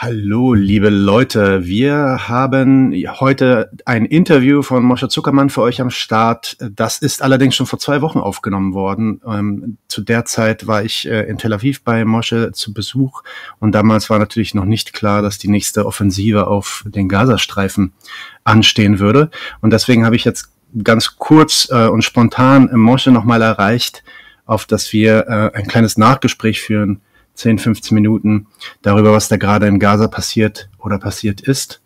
Hallo, liebe Leute. Wir haben heute ein Interview von Moshe Zuckermann für euch am Start. Das ist allerdings schon vor zwei Wochen aufgenommen worden. Ähm, zu der Zeit war ich äh, in Tel Aviv bei Moshe zu Besuch und damals war natürlich noch nicht klar, dass die nächste Offensive auf den Gazastreifen anstehen würde. Und deswegen habe ich jetzt ganz kurz äh, und spontan Moshe nochmal erreicht, auf dass wir äh, ein kleines Nachgespräch führen 10, 15 Minuten darüber, was da gerade in Gaza passiert oder passiert ist.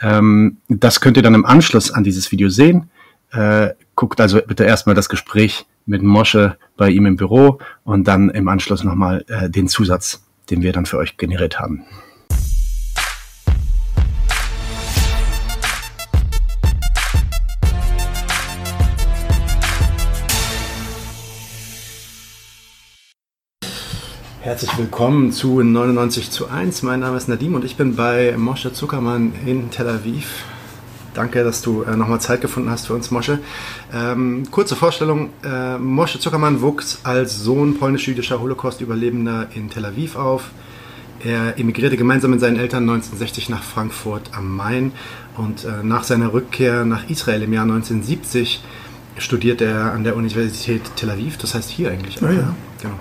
Ähm, das könnt ihr dann im Anschluss an dieses Video sehen. Äh, guckt also bitte erstmal das Gespräch mit Mosche bei ihm im Büro und dann im Anschluss nochmal äh, den Zusatz, den wir dann für euch generiert haben. Herzlich willkommen zu 99 zu 1. Mein Name ist Nadim und ich bin bei Mosche Zuckermann in Tel Aviv. Danke, dass du äh, nochmal Zeit gefunden hast für uns, Mosche. Ähm, kurze Vorstellung. Äh, Mosche Zuckermann wuchs als Sohn polnisch-jüdischer Holocaust-Überlebender in Tel Aviv auf. Er emigrierte gemeinsam mit seinen Eltern 1960 nach Frankfurt am Main und äh, nach seiner Rückkehr nach Israel im Jahr 1970 studierte er an der Universität Tel Aviv, das heißt hier eigentlich auch. Ja. ja. Genau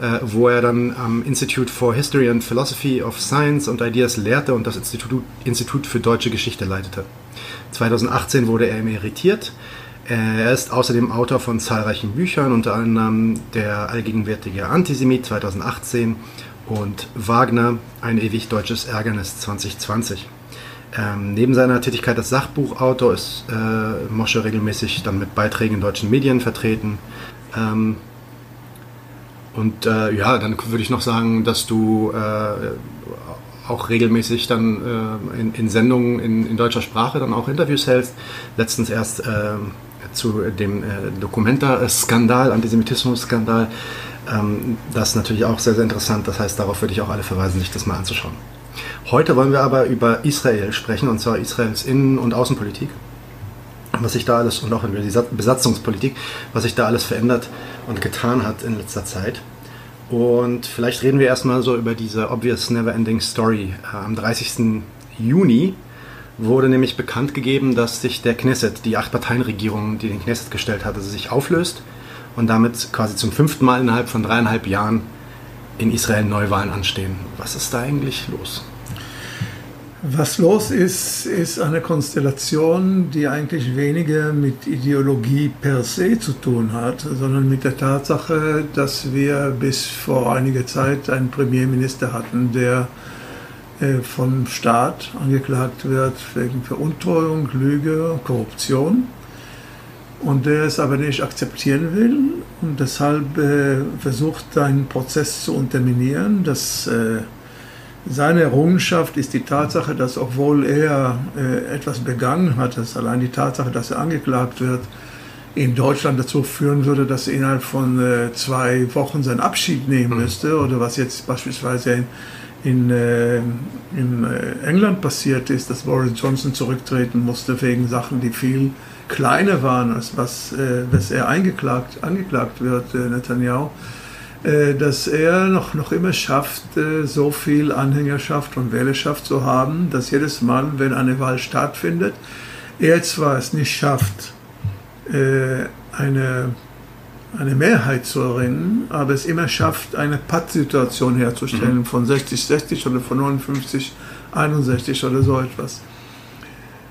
äh, wo er dann am Institute for History and Philosophy of Science und Ideas lehrte und das Institut, Institut für Deutsche Geschichte leitete. 2018 wurde er emeritiert. Er ist außerdem Autor von zahlreichen Büchern, unter anderem Der allgegenwärtige Antisemit 2018 und Wagner, ein ewig deutsches Ärgernis 2020. Ähm, neben seiner Tätigkeit als Sachbuchautor ist äh, Mosche regelmäßig dann mit Beiträgen in deutschen Medien vertreten. Ähm, und äh, ja, dann würde ich noch sagen, dass du äh, auch regelmäßig dann äh, in, in, Sendungen in, in, deutscher Sprache dann auch Interviews hältst. Letztens erst äh, zu dem äh, Documenta-Skandal, Antisemitismus-Skandal. Ähm, das ist natürlich auch sehr, sehr interessant. Das heißt, darauf würde ich auch alle verweisen, sich das mal anzuschauen. Heute wollen wir aber über Israel sprechen, und zwar Israels Innen- und Außenpolitik was sich da alles und auch in der Besatzungspolitik, was sich da alles verändert und getan hat in letzter Zeit. Und vielleicht reden wir erstmal so über diese obvious never ending story. Äh, am 30. Juni wurde nämlich bekannt gegeben, dass sich der Knesset, die Acht-Parteien-Regierung, die den Knesset gestellt hatte, sich auflöst und damit quasi zum fünften Mal innerhalb von dreieinhalb Jahren in Israel Neuwahlen anstehen. Was ist da eigentlich los? Was los ist, ist eine Konstellation, die eigentlich weniger mit Ideologie per se zu tun hat, sondern mit der Tatsache, dass wir bis vor einiger Zeit einen Premierminister hatten, der äh, vom Staat angeklagt wird wegen Veruntreuung, Lüge, Korruption und der es aber nicht akzeptieren will und deshalb äh, versucht, einen Prozess zu unterminieren, dass äh, seine Errungenschaft ist die Tatsache, dass obwohl er äh, etwas begangen hat, dass allein die Tatsache, dass er angeklagt wird, in Deutschland dazu führen würde, dass er innerhalb von äh, zwei Wochen seinen Abschied nehmen mhm. müsste oder was jetzt beispielsweise in, in, äh, in äh, England passiert ist, dass Boris Johnson zurücktreten musste wegen Sachen, die viel kleiner waren, als was, äh, was er eingeklagt, angeklagt wird, äh, Netanyahu dass er noch, noch immer schafft, äh, so viel Anhängerschaft und Wählerschaft zu haben, dass jedes Mal, wenn eine Wahl stattfindet, er zwar es nicht schafft, äh, eine, eine Mehrheit zu erringen, aber es immer schafft, eine Pattsituation herzustellen mhm. von 60-60 oder von 59-61 oder so etwas.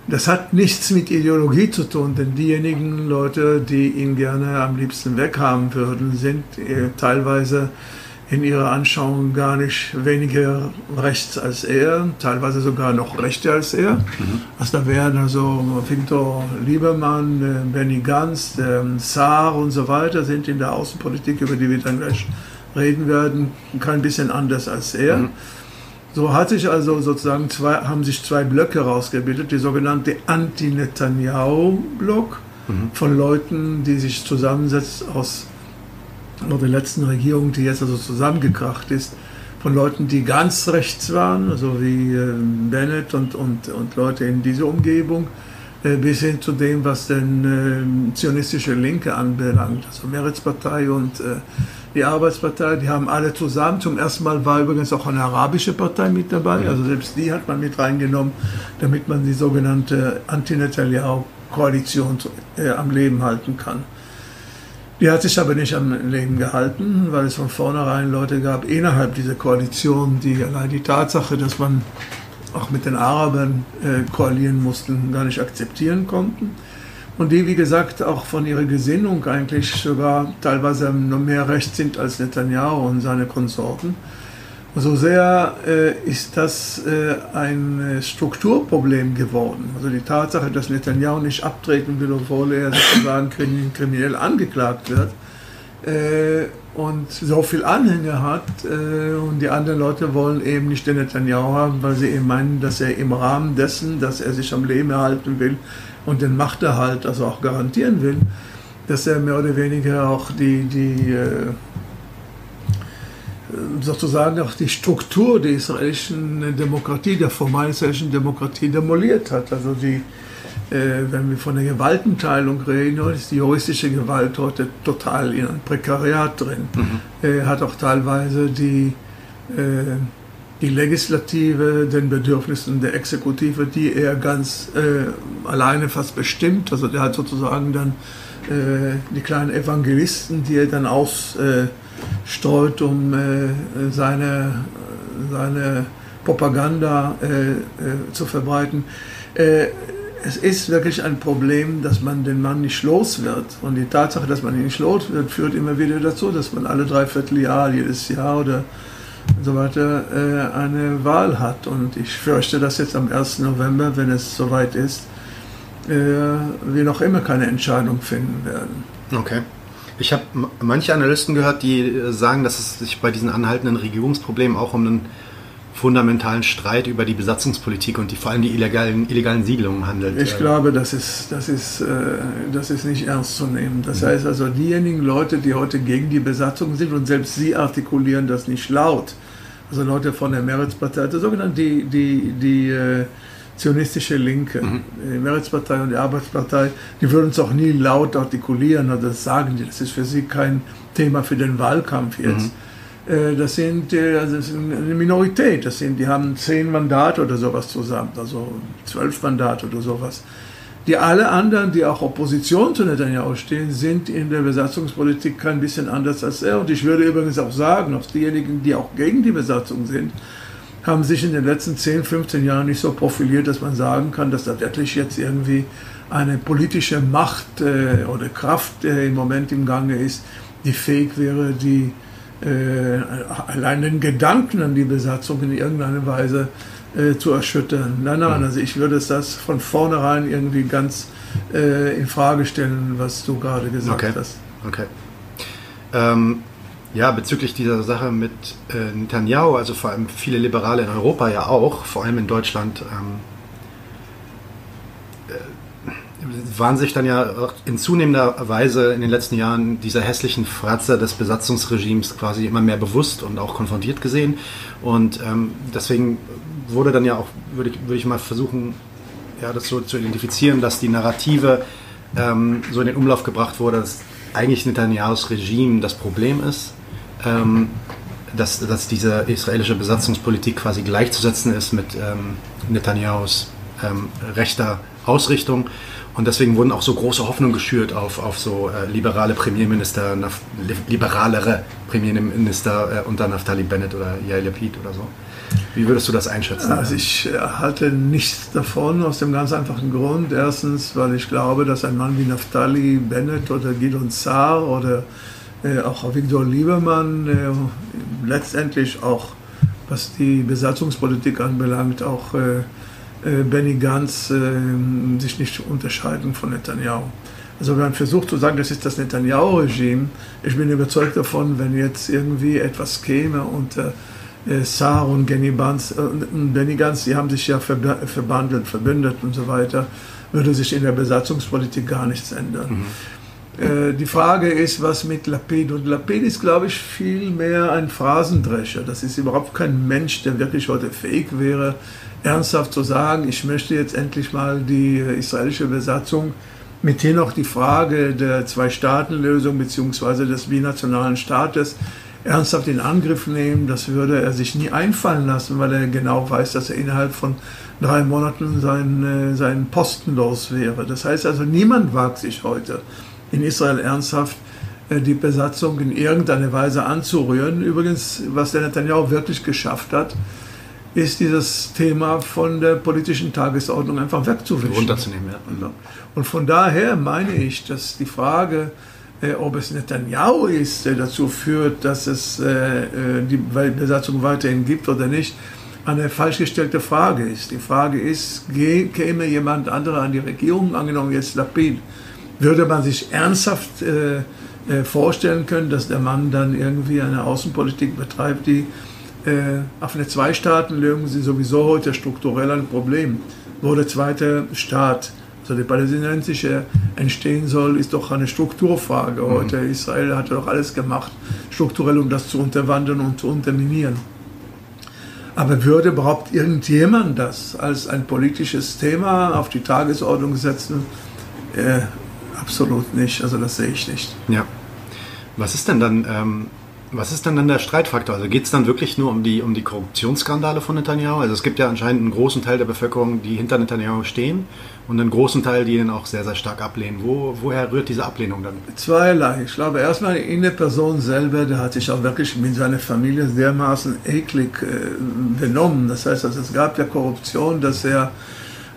Das hat nichts mit Ideologie zu tun, denn diejenigen Leute, die ihn gerne am liebsten weghaben würden, sind äh, teilweise in ihrer Anschauung gar nicht weniger rechts als er, teilweise sogar noch rechter als er. Mhm. Also da wären also Viktor Liebermann, äh, Benny Gantz, Saar und so weiter, sind in der Außenpolitik, über die wir dann gleich reden werden, kein bisschen anders als er. Mhm. So hat sich also sozusagen zwei, haben sich zwei Blöcke herausgebildet, die sogenannte Anti-Netanyahu-Block mhm. von Leuten, die sich zusammensetzt aus der letzten Regierung, die jetzt also zusammengekracht ist, von Leuten, die ganz rechts waren, also wie äh, Bennett und, und, und Leute in dieser Umgebung, bis hin zu dem, was denn äh, zionistische Linke anbelangt. Also Meretz-Partei und äh, die Arbeitspartei, die haben alle zusammen. Zum ersten Mal war übrigens auch eine arabische Partei mit dabei. Also selbst die hat man mit reingenommen, damit man die sogenannte Anti-Netanyahu-Koalition äh, am Leben halten kann. Die hat sich aber nicht am Leben gehalten, weil es von vornherein Leute gab innerhalb dieser Koalition, die allein die Tatsache, dass man auch mit den Arabern äh, koalieren mussten, gar nicht akzeptieren konnten. Und die, wie gesagt, auch von ihrer Gesinnung eigentlich sogar teilweise noch mehr recht sind als Netanyahu und seine Konsorten. So sehr äh, ist das äh, ein Strukturproblem geworden. Also die Tatsache, dass Netanyahu nicht abtreten will, obwohl er sozusagen kriminell angeklagt wird äh, und so viel Anhänger hat äh, und die anderen Leute wollen eben nicht den Netanyahu haben, weil sie eben meinen, dass er im Rahmen dessen, dass er sich am Leben erhalten will und den Machterhalt also auch garantieren will, dass er mehr oder weniger auch die, die äh, sozusagen auch die Struktur der israelischen Demokratie, der formalen israelischen Demokratie demoliert hat. Also die, äh, wenn wir von der Gewaltenteilung reden, ist die juristische Gewalt heute total in einem Prekariat drin. Mhm. Er hat auch teilweise die, äh, die Legislative den Bedürfnissen der Exekutive, die er ganz äh, alleine fast bestimmt. Also der hat sozusagen dann äh, die kleinen Evangelisten, die er dann ausstreut, um äh, seine, seine Propaganda äh, zu verbreiten es ist wirklich ein Problem, dass man den Mann nicht los wird. Und die Tatsache, dass man ihn nicht los wird, führt immer wieder dazu, dass man alle dreiviertel Jahr, jedes Jahr oder so weiter äh, eine Wahl hat. Und ich fürchte, dass jetzt am 1. November, wenn es soweit ist, äh, wir noch immer keine Entscheidung finden werden. Okay. Ich habe manche Analysten gehört, die äh, sagen, dass es sich bei diesen anhaltenden Regierungsproblemen auch um einen fundamentalen Streit über die Besatzungspolitik und die, vor allem die illegalen, illegalen Siedlungen handelt. Ich glaube, das ist, das, ist, äh, das ist nicht ernst zu nehmen. Das mhm. heißt also, diejenigen Leute, die heute gegen die Besatzung sind und selbst sie artikulieren das nicht laut, also Leute von der Meretz-Partei, also sogenannte die, die, die äh, zionistische Linke, mhm. die Meretz-Partei und die Arbeitspartei, die würden es auch nie laut artikulieren oder das sagen die. Das ist für sie kein Thema für den Wahlkampf jetzt. Mhm das sind, äh, also das ist eine Minorität. Das sind, die haben zehn Mandate oder sowas zusammen, also zwölf Mandate oder sowas. Die alle anderen, die auch Opposition zu Netanyahu stehen, sind in der Besatzungspolitik kein bisschen anders als er. Und ich würde übrigens auch sagen, auch diejenigen, die auch gegen die Besatzung sind, haben sich in den letzten 10, 15 Jahren nicht so profiliert, dass man sagen kann, dass da wirklich jetzt irgendwie eine politische Macht äh, oder Kraft äh, im Moment im Gange ist, die fähig wäre, die äh, allein den Gedanken an die Besatzung in irgendeiner Weise äh, zu erschüttern. Nein, nein, mhm. also ich würde es das von vornherein irgendwie ganz äh, in Frage stellen, was du gerade gesagt okay. hast. Okay. Ähm, ja, bezüglich dieser Sache mit äh, Netanyahu, also vor allem viele Liberale in Europa ja auch, vor allem in Deutschland, ähm, waren sich dann ja in zunehmender Weise in den letzten Jahren dieser hässlichen Fratze des Besatzungsregimes quasi immer mehr bewusst und auch konfrontiert gesehen. Und ähm, deswegen wurde dann ja auch, würde ich, würde ich mal versuchen, ja, das so zu identifizieren, dass die Narrative ähm, so in den Umlauf gebracht wurde, dass eigentlich Netanyahus Regime das Problem ist. Ähm, dass, dass diese israelische Besatzungspolitik quasi gleichzusetzen ist mit ähm, Netanyahus ähm, rechter Ausrichtung und deswegen wurden auch so große Hoffnungen geschürt auf, auf so äh, liberale Premierminister, naf, liberalere Premierminister äh, unter Naftali Bennett oder Yair Lapid oder so. Wie würdest du das einschätzen? Also ich äh, halte nichts davon aus dem ganz einfachen Grund. Erstens, weil ich glaube, dass ein Mann wie Naftali Bennett oder Gidon Saar oder äh, auch Viktor Liebermann äh, letztendlich auch, was die Besatzungspolitik anbelangt, auch äh, Benny Gantz äh, sich nicht unterscheiden von Netanyahu. Also wenn man versucht zu sagen, das ist das Netanyahu-Regime, ich bin überzeugt davon, wenn jetzt irgendwie etwas käme unter äh, Saar und Benny Gantz, äh, Benny Gantz, die haben sich ja verbandelt, verbündet und so weiter, würde sich in der Besatzungspolitik gar nichts ändern. Mhm. Äh, die Frage ist, was mit Lapid? Und Lapid ist, glaube ich, viel mehr ein Phrasendrescher. Das ist überhaupt kein Mensch, der wirklich heute fähig wäre, ernsthaft zu sagen, ich möchte jetzt endlich mal die israelische Besatzung mithin auch die Frage der Zwei-Staaten-Lösung bzw. des binationalen Staates ernsthaft in Angriff nehmen. Das würde er sich nie einfallen lassen, weil er genau weiß, dass er innerhalb von drei Monaten seinen, äh, seinen Posten los wäre. Das heißt also, niemand wagt sich heute in Israel ernsthaft äh, die Besatzung in irgendeiner Weise anzurühren. Übrigens, was der Netanyahu wirklich geschafft hat, ist dieses Thema von der politischen Tagesordnung einfach wegzuwischen. Runterzunehmen, ja. Und von daher meine ich, dass die Frage, äh, ob es Netanyahu ist, der dazu führt, dass es äh, die Besatzung weiterhin gibt oder nicht, eine falsch gestellte Frage ist. Die Frage ist, käme jemand anderer an die Regierung, angenommen jetzt Lapid, würde man sich ernsthaft äh, äh, vorstellen können, dass der Mann dann irgendwie eine Außenpolitik betreibt, die äh, auf eine Zwei-Staaten-Lösung sie sowieso heute strukturell ein Problem. Wo der zweite Staat, also der palästinensische, entstehen soll, ist doch eine Strukturfrage. Mhm. Heute Israel hat doch alles gemacht, strukturell, um das zu unterwandern und zu unterminieren. Aber würde überhaupt irgendjemand das als ein politisches Thema auf die Tagesordnung setzen? Äh, absolut nicht. Also das sehe ich nicht. Ja. Was ist denn dann, ähm, was ist denn dann der Streitfaktor? Also geht es dann wirklich nur um die, um die Korruptionsskandale von Netanyahu? Also es gibt ja anscheinend einen großen Teil der Bevölkerung, die hinter Netanyahu stehen und einen großen Teil, die ihn auch sehr, sehr stark ablehnen. Wo, woher rührt diese Ablehnung dann? Zweierlei. Ich glaube, erstmal in der Person selber, der hat sich auch wirklich mit seiner Familie dermaßen eklig äh, benommen. Das heißt, also, es gab ja Korruption, dass er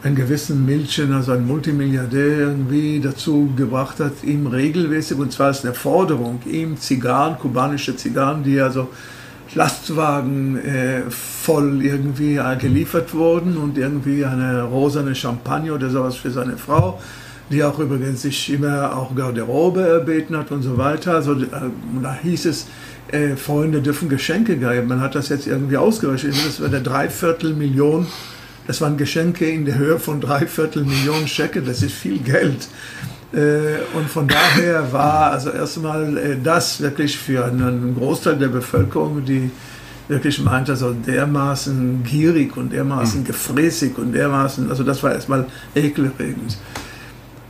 einen gewissen Milchen, also einen Multimilliardär irgendwie dazu gebracht hat, ihm regelmäßig, und zwar als eine Forderung, ihm Zigarren, kubanische Zigarren, die also Lastwagen äh, voll irgendwie äh, geliefert wurden und irgendwie eine rosane Champagne oder sowas für seine Frau, die auch übrigens sich immer auch Garderobe erbeten hat und so weiter. Also äh, da hieß es, äh, Freunde dürfen Geschenke geben. Man hat das jetzt irgendwie ausgerechnet. Das war eine Dreiviertelmillion das waren Geschenke in der Höhe von dreiviertel Millionen Schecken, das ist viel Geld. Äh, und von daher war also erstmal äh, das wirklich für einen Großteil der Bevölkerung, die wirklich meinte, also dermaßen gierig und dermaßen mhm. gefräßig und dermaßen, also das war erstmal ekelerregend.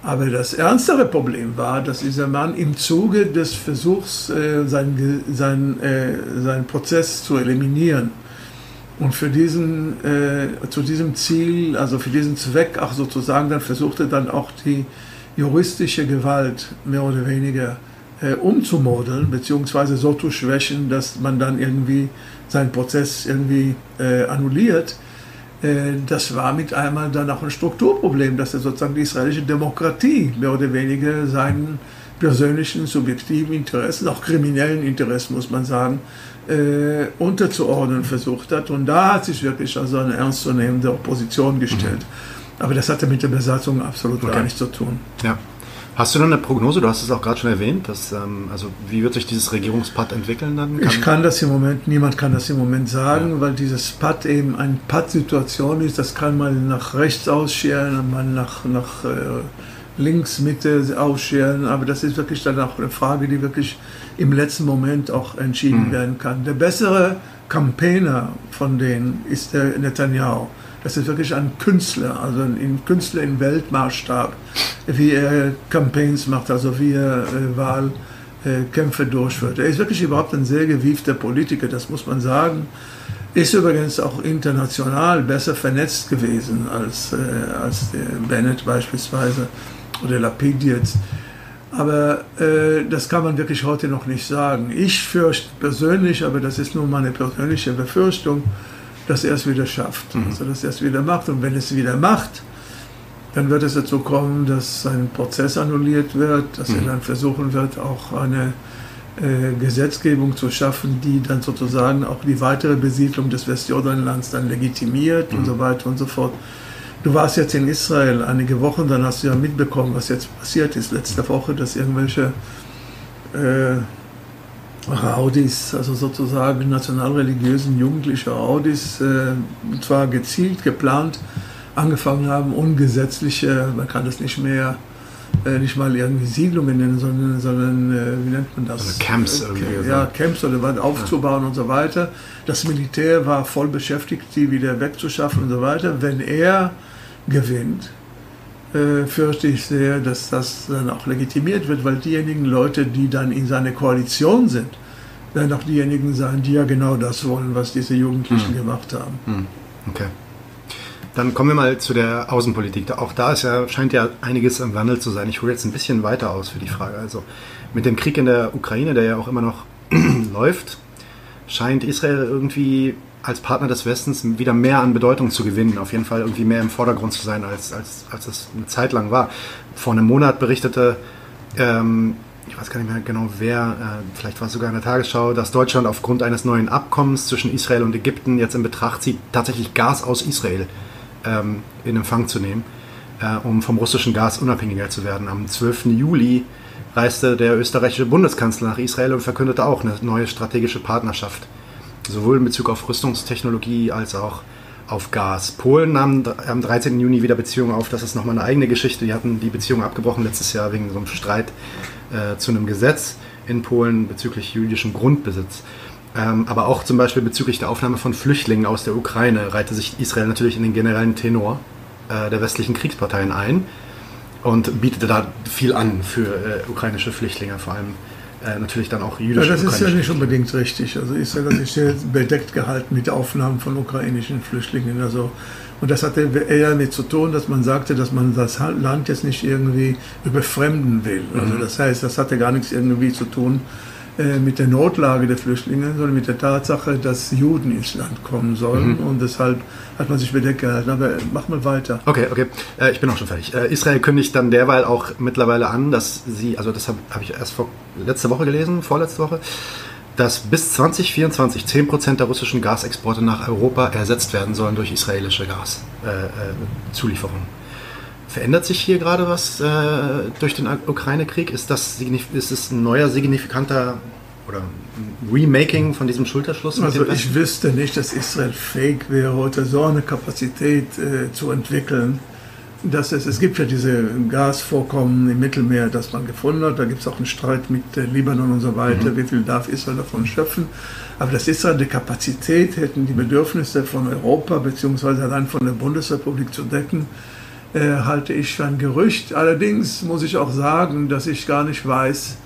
Aber das ernstere Problem war, dass dieser Mann im Zuge des Versuchs, äh, seinen, seinen, seinen Prozess zu eliminieren, und für diesen, äh, zu diesem Ziel, also für diesen Zweck auch sozusagen, dann versuchte dann auch die juristische Gewalt mehr oder weniger äh, umzumodeln, beziehungsweise so zu schwächen, dass man dann irgendwie seinen Prozess irgendwie äh, annulliert. Äh, das war mit einmal dann auch ein Strukturproblem, dass er sozusagen die israelische Demokratie mehr oder weniger seinen persönlichen, subjektiven Interessen, auch kriminellen Interessen, muss man sagen, äh, unterzuordnen versucht hat. Und da hat sich wirklich also eine ernstzunehmende Opposition gestellt. Mhm. Aber das hatte mit der Besatzung absolut okay. gar nichts zu tun. Ja. Hast du noch eine Prognose? Du hast es auch gerade schon erwähnt. Dass, ähm, also wie wird sich dieses Regierungspad entwickeln dann? Kann ich kann das im Moment, niemand kann das im Moment sagen, ja. weil dieses Pad eben eine Pad-Situation ist. Das kann man nach rechts ausscheren, man nach, nach äh, links, Mitte ausscheren. Aber das ist wirklich dann auch eine Frage, die wirklich im letzten Moment auch entschieden mhm. werden kann. Der bessere Campaigner von denen ist der Netanyahu. Das ist wirklich ein Künstler, also ein Künstler im Weltmaßstab, wie er Campaigns macht, also wie er äh, Wahlkämpfe durchführt. Er ist wirklich überhaupt ein sehr gewiefter Politiker, das muss man sagen. Ist übrigens auch international besser vernetzt gewesen als, äh, als der Bennett beispielsweise oder Lapid jetzt. Aber äh, das kann man wirklich heute noch nicht sagen. Ich fürchte persönlich, aber das ist nur meine persönliche Befürchtung, dass er es wieder schafft. Mhm. Also dass er es wieder macht. Und wenn es wieder macht, dann wird es dazu kommen, dass sein Prozess annulliert wird, dass mhm. er dann versuchen wird, auch eine äh, Gesetzgebung zu schaffen, die dann sozusagen auch die weitere Besiedlung des Westjordanlands dann legitimiert mhm. und so weiter und so fort. Du warst jetzt in Israel einige Wochen, dann hast du ja mitbekommen, was jetzt passiert ist letzte Woche, dass irgendwelche äh, Raudis, also sozusagen nationalreligiösen jugendliche Raudis, äh, zwar gezielt, geplant, angefangen haben, ungesetzliche, man kann das nicht mehr äh, nicht mal irgendwie Siedlungen nennen, sondern, sondern äh, wie nennt man das? Also Camps irgendwie. Ja, Camps oder was aufzubauen ja. und so weiter. Das Militär war voll beschäftigt, die wieder wegzuschaffen und so weiter. Wenn er gewinnt, äh, fürchte ich sehr, dass das dann auch legitimiert wird, weil diejenigen Leute, die dann in seiner Koalition sind, werden auch diejenigen sein, die ja genau das wollen, was diese Jugendlichen hm. gemacht haben. Hm. Okay. Dann kommen wir mal zu der Außenpolitik. Auch da ist ja, scheint ja einiges im Wandel zu sein. Ich hole jetzt ein bisschen weiter aus für die Frage. Also mit dem Krieg in der Ukraine, der ja auch immer noch läuft, scheint Israel irgendwie als Partner des Westens wieder mehr an Bedeutung zu gewinnen. Auf jeden Fall irgendwie mehr im Vordergrund zu sein, als, als, als es eine Zeit lang war. Vor einem Monat berichtete, ähm, ich weiß gar nicht mehr genau wer, äh, vielleicht war es sogar in der Tagesschau, dass Deutschland aufgrund eines neuen Abkommens zwischen Israel und Ägypten jetzt in Betracht zieht, tatsächlich Gas aus Israel ähm, in Empfang zu nehmen, äh, um vom russischen Gas unabhängiger zu werden. Am 12. Juli reiste der österreichische Bundeskanzler nach Israel und verkündete auch eine neue strategische Partnerschaft, sowohl in Bezug auf Rüstungstechnologie als auch auf Gas. Polen nahm am 13. Juni wieder Beziehungen auf. Das ist nochmal eine eigene Geschichte. Die hatten die Beziehung abgebrochen letztes Jahr wegen so einem Streit äh, zu einem Gesetz in Polen bezüglich jüdischem Grundbesitz. Ähm, aber auch zum Beispiel bezüglich der Aufnahme von Flüchtlingen aus der Ukraine reihte sich Israel natürlich in den generellen Tenor äh, der westlichen Kriegsparteien ein und bietete da viel an für äh, ukrainische Flüchtlinge, vor allem äh, natürlich dann auch jüdische. Ja, das ist ja nicht unbedingt richtig. Also Israel hat sich sehr bedeckt gehalten mit Aufnahmen von ukrainischen Flüchtlingen. Also, und das hatte eher damit zu tun, dass man sagte, dass man das Land jetzt nicht irgendwie überfremden will. Also mhm. das heißt, das hatte gar nichts irgendwie zu tun mit der Notlage der Flüchtlinge, sondern mit der Tatsache, dass Juden ins Land kommen sollen. Mhm. Und deshalb hat man sich bedeckt gehalten. Aber mach mal weiter. Okay, okay. Äh, ich bin auch schon fertig. Äh, Israel kündigt dann derweil auch mittlerweile an, dass sie, also das habe hab ich erst vor, letzte Woche gelesen, vorletzte Woche, dass bis 2024 10% der russischen Gasexporte nach Europa ersetzt werden sollen durch israelische Gaszulieferungen. Äh, Verändert sich hier gerade was äh, durch den Ukraine-Krieg? Ist das ist es ein neuer signifikanter oder Remaking von diesem Schulterschluss? Also ich wüsste nicht, dass Israel fähig wäre, heute so eine Kapazität äh, zu entwickeln. Dass es, es gibt ja diese Gasvorkommen im Mittelmeer, das man gefunden hat. Da gibt es auch einen Streit mit äh, Libanon und so weiter. Mhm. Wie viel darf Israel davon schöpfen? Aber dass Israel die Kapazität hätten, die Bedürfnisse von Europa bzw. allein von der Bundesrepublik zu decken, äh, halte ich für ein Gerücht. Allerdings muss ich auch sagen, dass ich gar nicht weiß,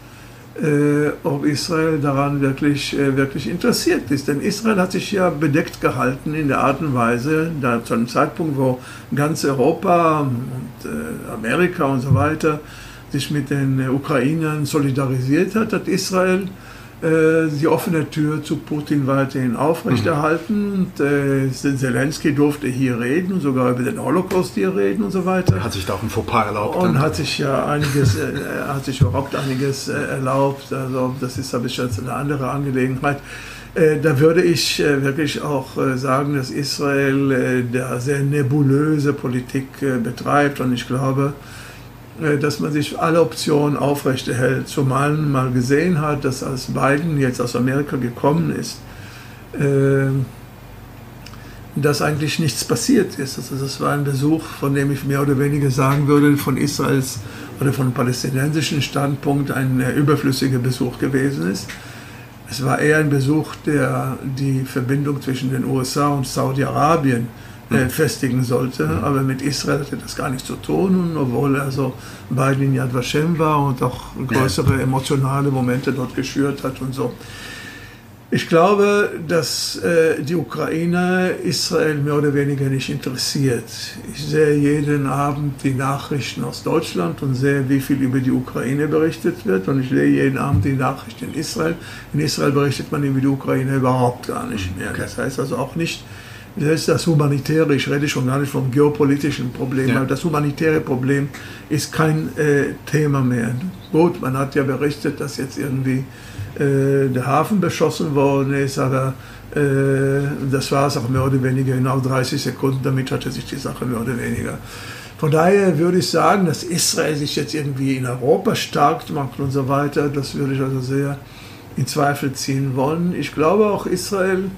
äh, ob Israel daran wirklich, äh, wirklich interessiert ist. Denn Israel hat sich ja bedeckt gehalten in der Art und Weise, da zu einem Zeitpunkt, wo ganz Europa und äh, Amerika und so weiter sich mit den Ukrainern solidarisiert hat, hat Israel die offene Tür zu Putin weiterhin aufrechterhalten. Mhm. Und, äh, Zelensky durfte hier reden, sogar über den Holocaust hier reden und so weiter. Hat sich da auch ein Fauxpas erlaubt. Und dann. hat sich ja einiges, äh, hat sich überhaupt einiges äh, erlaubt. Also das ist aber jetzt eine andere Angelegenheit. Äh, da würde ich äh, wirklich auch sagen, dass Israel da sehr nebulöse Politik betreibt und ich glaube, äh, dass man sich alle Optionen aufrechterhält. Zumal man mal gesehen hat, dass als Biden jetzt aus Amerika gekommen ist, äh, dass eigentlich nichts passiert ist. Also das war ein Besuch, von dem ich mehr oder weniger sagen würde, von Israels oder von palästinensischen Standpunkt ein äh, überflüssiger Besuch gewesen ist. Es war eher ein Besuch, der die Verbindung zwischen den USA und Saudi-Arabien äh, festigen sollte. Aber mit Israel hatte das gar nichts zu tun. Und obwohl er so beide in Yad Vashem war und auch größere emotionale Momente dort geschürt hat und so. Ich glaube, dass äh, die Ukraine Israel mehr oder weniger nicht interessiert. Ich sehe jeden Abend die Nachrichten aus Deutschland und sehe, wie viel über die Ukraine berichtet wird. Und ich sehe jeden Abend die Nachrichten in Israel. In Israel berichtet man über die Ukraine überhaupt gar nicht mehr. Das heißt also auch nicht, das ist das humanitäre, ich rede schon gar nicht vom geopolitischen Problem, ja. das humanitäre Problem ist kein äh, Thema mehr. Gut, man hat ja berichtet, dass jetzt irgendwie äh, der Hafen beschossen worden ist, aber äh, das war es auch mehr oder weniger, genau 30 Sekunden, damit hatte sich die Sache mehr oder weniger. Von daher würde ich sagen, dass Israel sich jetzt irgendwie in Europa stark macht und so weiter, das würde ich also sehr in Zweifel ziehen wollen. Ich glaube auch, Israel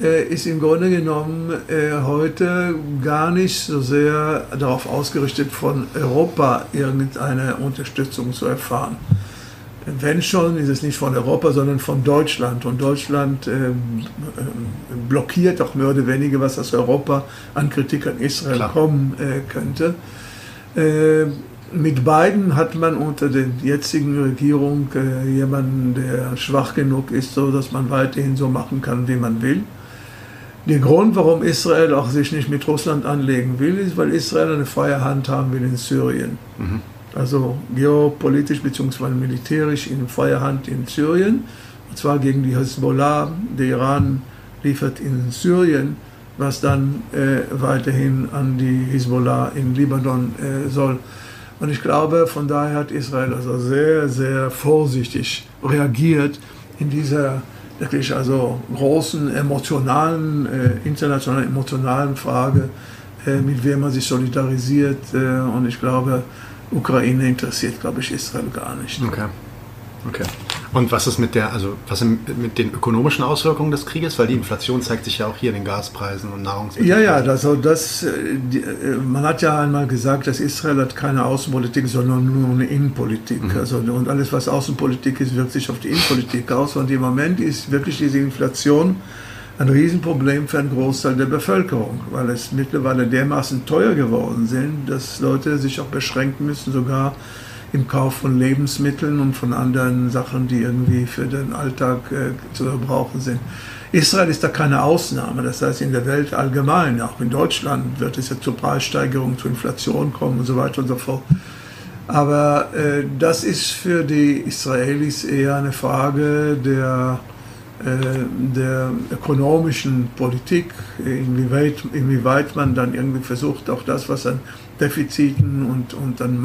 ist im Grunde genommen äh, heute gar nicht so sehr darauf ausgerichtet, von Europa irgendeine Unterstützung zu erfahren. Wenn schon, ist es nicht von Europa, sondern von Deutschland. Und Deutschland äh, äh blockiert auch mehr oder weniger, was aus Europa an Kritik an Israel Klar. kommen äh, könnte. Äh, mit beiden hat man unter der jetzigen Regierung äh, jemanden, der schwach genug ist, so dass man weiterhin so machen kann, wie man will. Der Grund, warum Israel auch sich nicht mit Russland anlegen will, ist, weil Israel eine freie Hand haben will in Syrien. Mhm. Also geopolitisch bzw. militärisch in freier Hand in Syrien, und zwar gegen die Hezbollah. Der Iran liefert in Syrien, was dann äh, weiterhin an die Hezbollah in Libanon äh, soll. Und ich glaube, von daher hat Israel also sehr, sehr vorsichtig reagiert in dieser wirklich also großen emotionalen, äh, internationalen emotionalen Frage, äh, mit wem man sich solidarisiert. Äh, und ich glaube, Ukraine interessiert, glaube ich, Israel gar nicht. Okay. Okay. Und was ist mit der, also was mit den ökonomischen Auswirkungen des Krieges? Weil die Inflation zeigt sich ja auch hier in den Gaspreisen und Nahrungsmitteln. Ja, ja, also das, äh, äh, man hat ja einmal gesagt, dass Israel hat keine Außenpolitik, sondern nur eine Innenpolitik. Mhm. Also, und alles, was Außenpolitik ist, wirkt sich auf die Innenpolitik aus. Und im Moment ist wirklich diese Inflation ein Riesenproblem für einen Großteil der Bevölkerung, weil es mittlerweile dermaßen teuer geworden sind, dass Leute sich auch beschränken müssen, sogar im Kauf von Lebensmitteln und von anderen Sachen, die irgendwie für den Alltag äh, zu gebrauchen sind. Israel ist da keine Ausnahme, das heißt in der Welt allgemein, auch in Deutschland wird es ja zur Preissteigerung, zur Inflation kommen und so weiter und so fort. Aber äh, das ist für die Israelis eher eine Frage der äh, der ökonomischen Politik, inwieweit, inwieweit man dann irgendwie versucht, auch das, was an Defiziten und, und an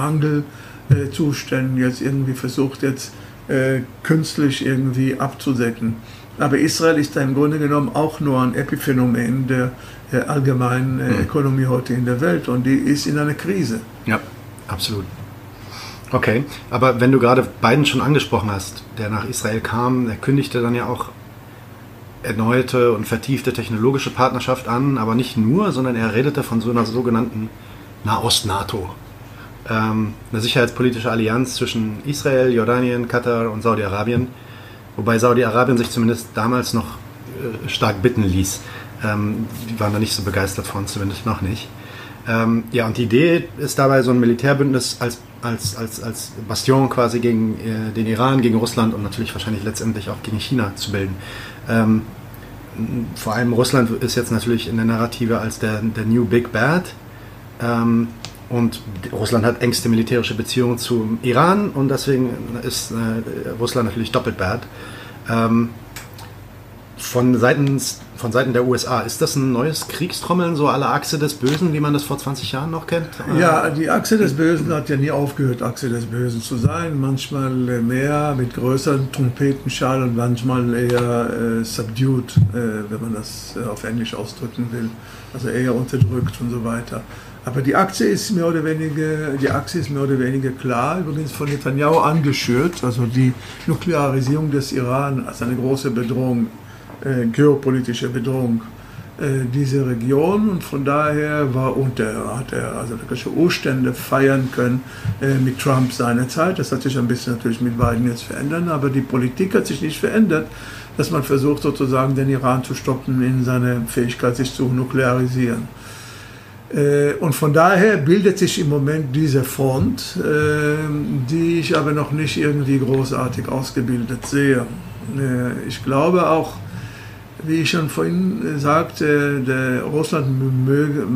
Mangelzuständen jetzt irgendwie versucht, jetzt äh, künstlich irgendwie abzudecken. Aber Israel ist da im Grunde genommen auch nur ein Epiphänomen der, der allgemeinen äh, mhm. Ökonomie heute in der Welt und die ist in einer Krise. Ja, absolut. Okay, aber wenn du gerade Biden schon angesprochen hast, der nach Israel kam, der kündigte dann ja auch erneute und vertiefte technologische Partnerschaft an, aber nicht nur, sondern er redete von so einer sogenannten Nahost-NATO. Ähm, eine sicherheitspolitische Allianz zwischen Israel, Jordanien, Katar und Saudi-Arabien, wobei Saudi-Arabien sich zumindest damals noch äh, stark bitten ließ. Ähm, die waren da nicht so begeistert von, zumindest noch nicht. Ähm, ja, und die Idee ist dabei, so ein Militärbündnis als, als, als, als Bastion quasi gegen äh, den Iran, gegen Russland und natürlich wahrscheinlich letztendlich auch gegen China zu bilden. Vor allem Russland ist jetzt natürlich in der Narrative als der, der New Big Bad. Und Russland hat engste militärische Beziehungen zum Iran und deswegen ist äh, Russland natürlich doppelt bad. Ähm, von, seitens, von Seiten der USA, ist das ein neues Kriegstrommeln, so alle Achse des Bösen, wie man das vor 20 Jahren noch kennt? Ja, die Achse des Bösen hat ja nie aufgehört, Achse des Bösen zu sein. Manchmal mehr mit größeren Trompetenschall und manchmal eher äh, subdued, äh, wenn man das äh, auf Englisch ausdrücken will. Also eher unterdrückt und so weiter. Aber die Achse ist mehr oder weniger, die Achse ist mehr oder weniger klar, übrigens von Netanyahu angeschürt, also die Nuklearisierung des Iran als eine große Bedrohung äh, geopolitische Bedrohung äh, dieser Region und von daher war unter, hat er also wirkliche Umstände feiern können äh, mit Trump seiner Zeit. Das hat sich ein bisschen natürlich mit Biden jetzt verändert, aber die Politik hat sich nicht verändert, dass man versucht sozusagen den Iran zu stoppen in seiner Fähigkeit, sich zu nuklearisieren. Äh, und von daher bildet sich im Moment diese Front, äh, die ich aber noch nicht irgendwie großartig ausgebildet sehe. Äh, ich glaube auch, wie ich schon vorhin sagte, Russland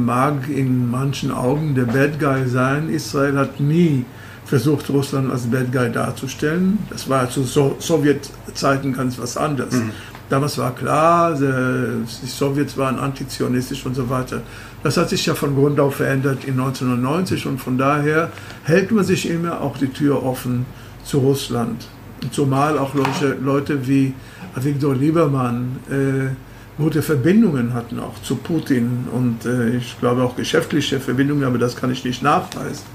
mag in manchen Augen der Bad Guy sein. Israel hat nie versucht, Russland als Bad Guy darzustellen. Das war zu so Sowjetzeiten ganz was anderes. Mhm. Damals war klar, die Sowjets waren antizionistisch und so weiter. Das hat sich ja von Grund auf verändert in 1990 und von daher hält man sich immer auch die Tür offen zu Russland. Zumal auch Leute, Leute wie Viktor Liebermann äh, gute Verbindungen hatten auch zu Putin und äh, ich glaube auch geschäftliche Verbindungen, aber das kann ich nicht nachweisen.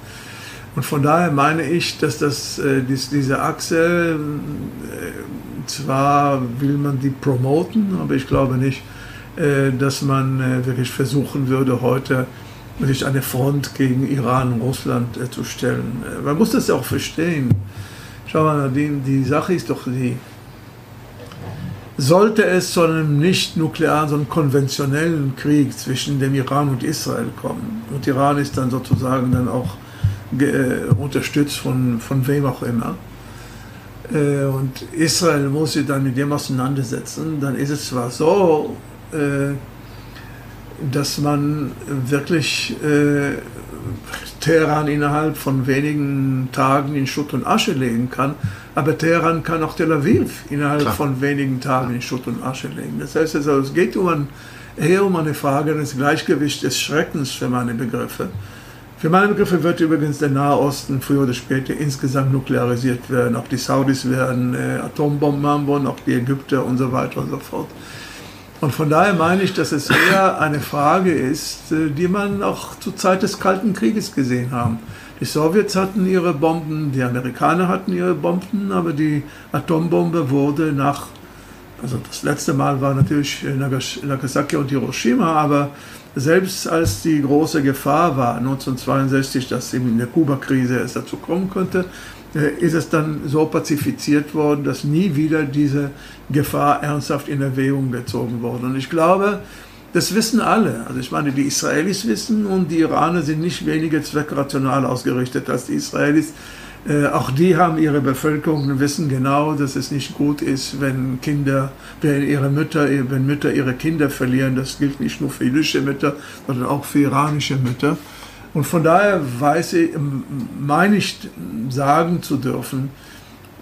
Und von daher meine ich, dass das, äh, dies, diese Achse, äh, zwar will man die promoten, aber ich glaube nicht, dass man äh, wirklich versuchen würde, heute sich eine Front gegen Iran und Russland äh, zu stellen. Man muss das ja auch verstehen. Schau mal, die, die Sache ist doch die, sollte es zu einem nicht nuklearen, sondern konventionellen Krieg zwischen dem Iran und Israel kommen, und Iran ist dann sozusagen dann auch äh, unterstützt von, von wem auch immer, äh, und Israel muss sich dann mit dem auseinandersetzen, dann ist es zwar so, äh, dass man wirklich äh, Teheran innerhalb von wenigen Tagen in Schutt und Asche legen kann, aber Teheran kann auch Tel Aviv innerhalb Klar. von wenigen Tagen in Schutt und Asche legen. Das heißt also, es geht um ein, eher um eine Frage des Gleichgewichts des Schreckens für meine Begriffe. Für meine Begriffe wird übrigens der Nahe Osten früher oder später insgesamt nuklearisiert werden. Auch die Saudis werden äh, Atombomben haben wollen, auch die Ägypter und so weiter und so fort. Und von daher meine ich, dass es eher eine Frage ist, äh, die man auch zur Zeit des Kalten Krieges gesehen haben. Die Sowjets hatten ihre Bomben, die Amerikaner hatten ihre Bomben, aber die Atombombe wurde nach, also das letzte Mal war natürlich Nagasaki und Hiroshima, aber selbst als die große Gefahr war, 1962, dass eben in der Kuba-Krise es dazu kommen könnte, äh, ist es dann so pazifiziert worden, dass nie wieder diese Gefahr ernsthaft in Erwägung gezogen wurde. Und ich glaube, das wissen alle. Also ich meine, die Israelis wissen und die Iraner sind nicht weniger zweckrational ausgerichtet als die Israelis. Äh, auch die haben ihre Bevölkerung und wissen genau, dass es nicht gut ist, wenn Kinder, wenn ihre Mütter, wenn Mütter ihre Kinder verlieren. Das gilt nicht nur für jüdische Mütter, sondern auch für iranische Mütter. Und von daher weiß ich, meine ich sagen zu dürfen,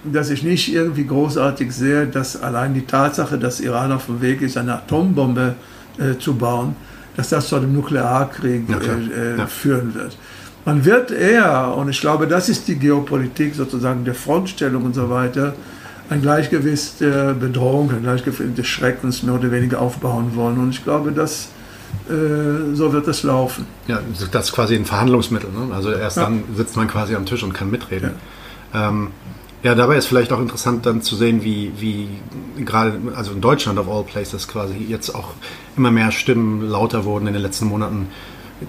dass ich nicht irgendwie großartig sehe, dass allein die Tatsache, dass Iran auf dem Weg ist, eine Atombombe äh, zu bauen, dass das zu einem Nuklearkrieg äh, ja. führen wird. Man wird eher, und ich glaube, das ist die Geopolitik sozusagen der Frontstellung und so weiter, ein Gleichgewicht der Bedrohung, ein Gleichgewicht des Schreckens mehr oder weniger aufbauen wollen. Und ich glaube, dass äh, so wird es laufen. Ja, das ist quasi ein Verhandlungsmittel. Ne? Also erst ja. dann sitzt man quasi am Tisch und kann mitreden. Ja. Ähm, ja, dabei ist vielleicht auch interessant dann zu sehen, wie, wie gerade, also in Deutschland of all places quasi jetzt auch immer mehr Stimmen lauter wurden in den letzten Monaten,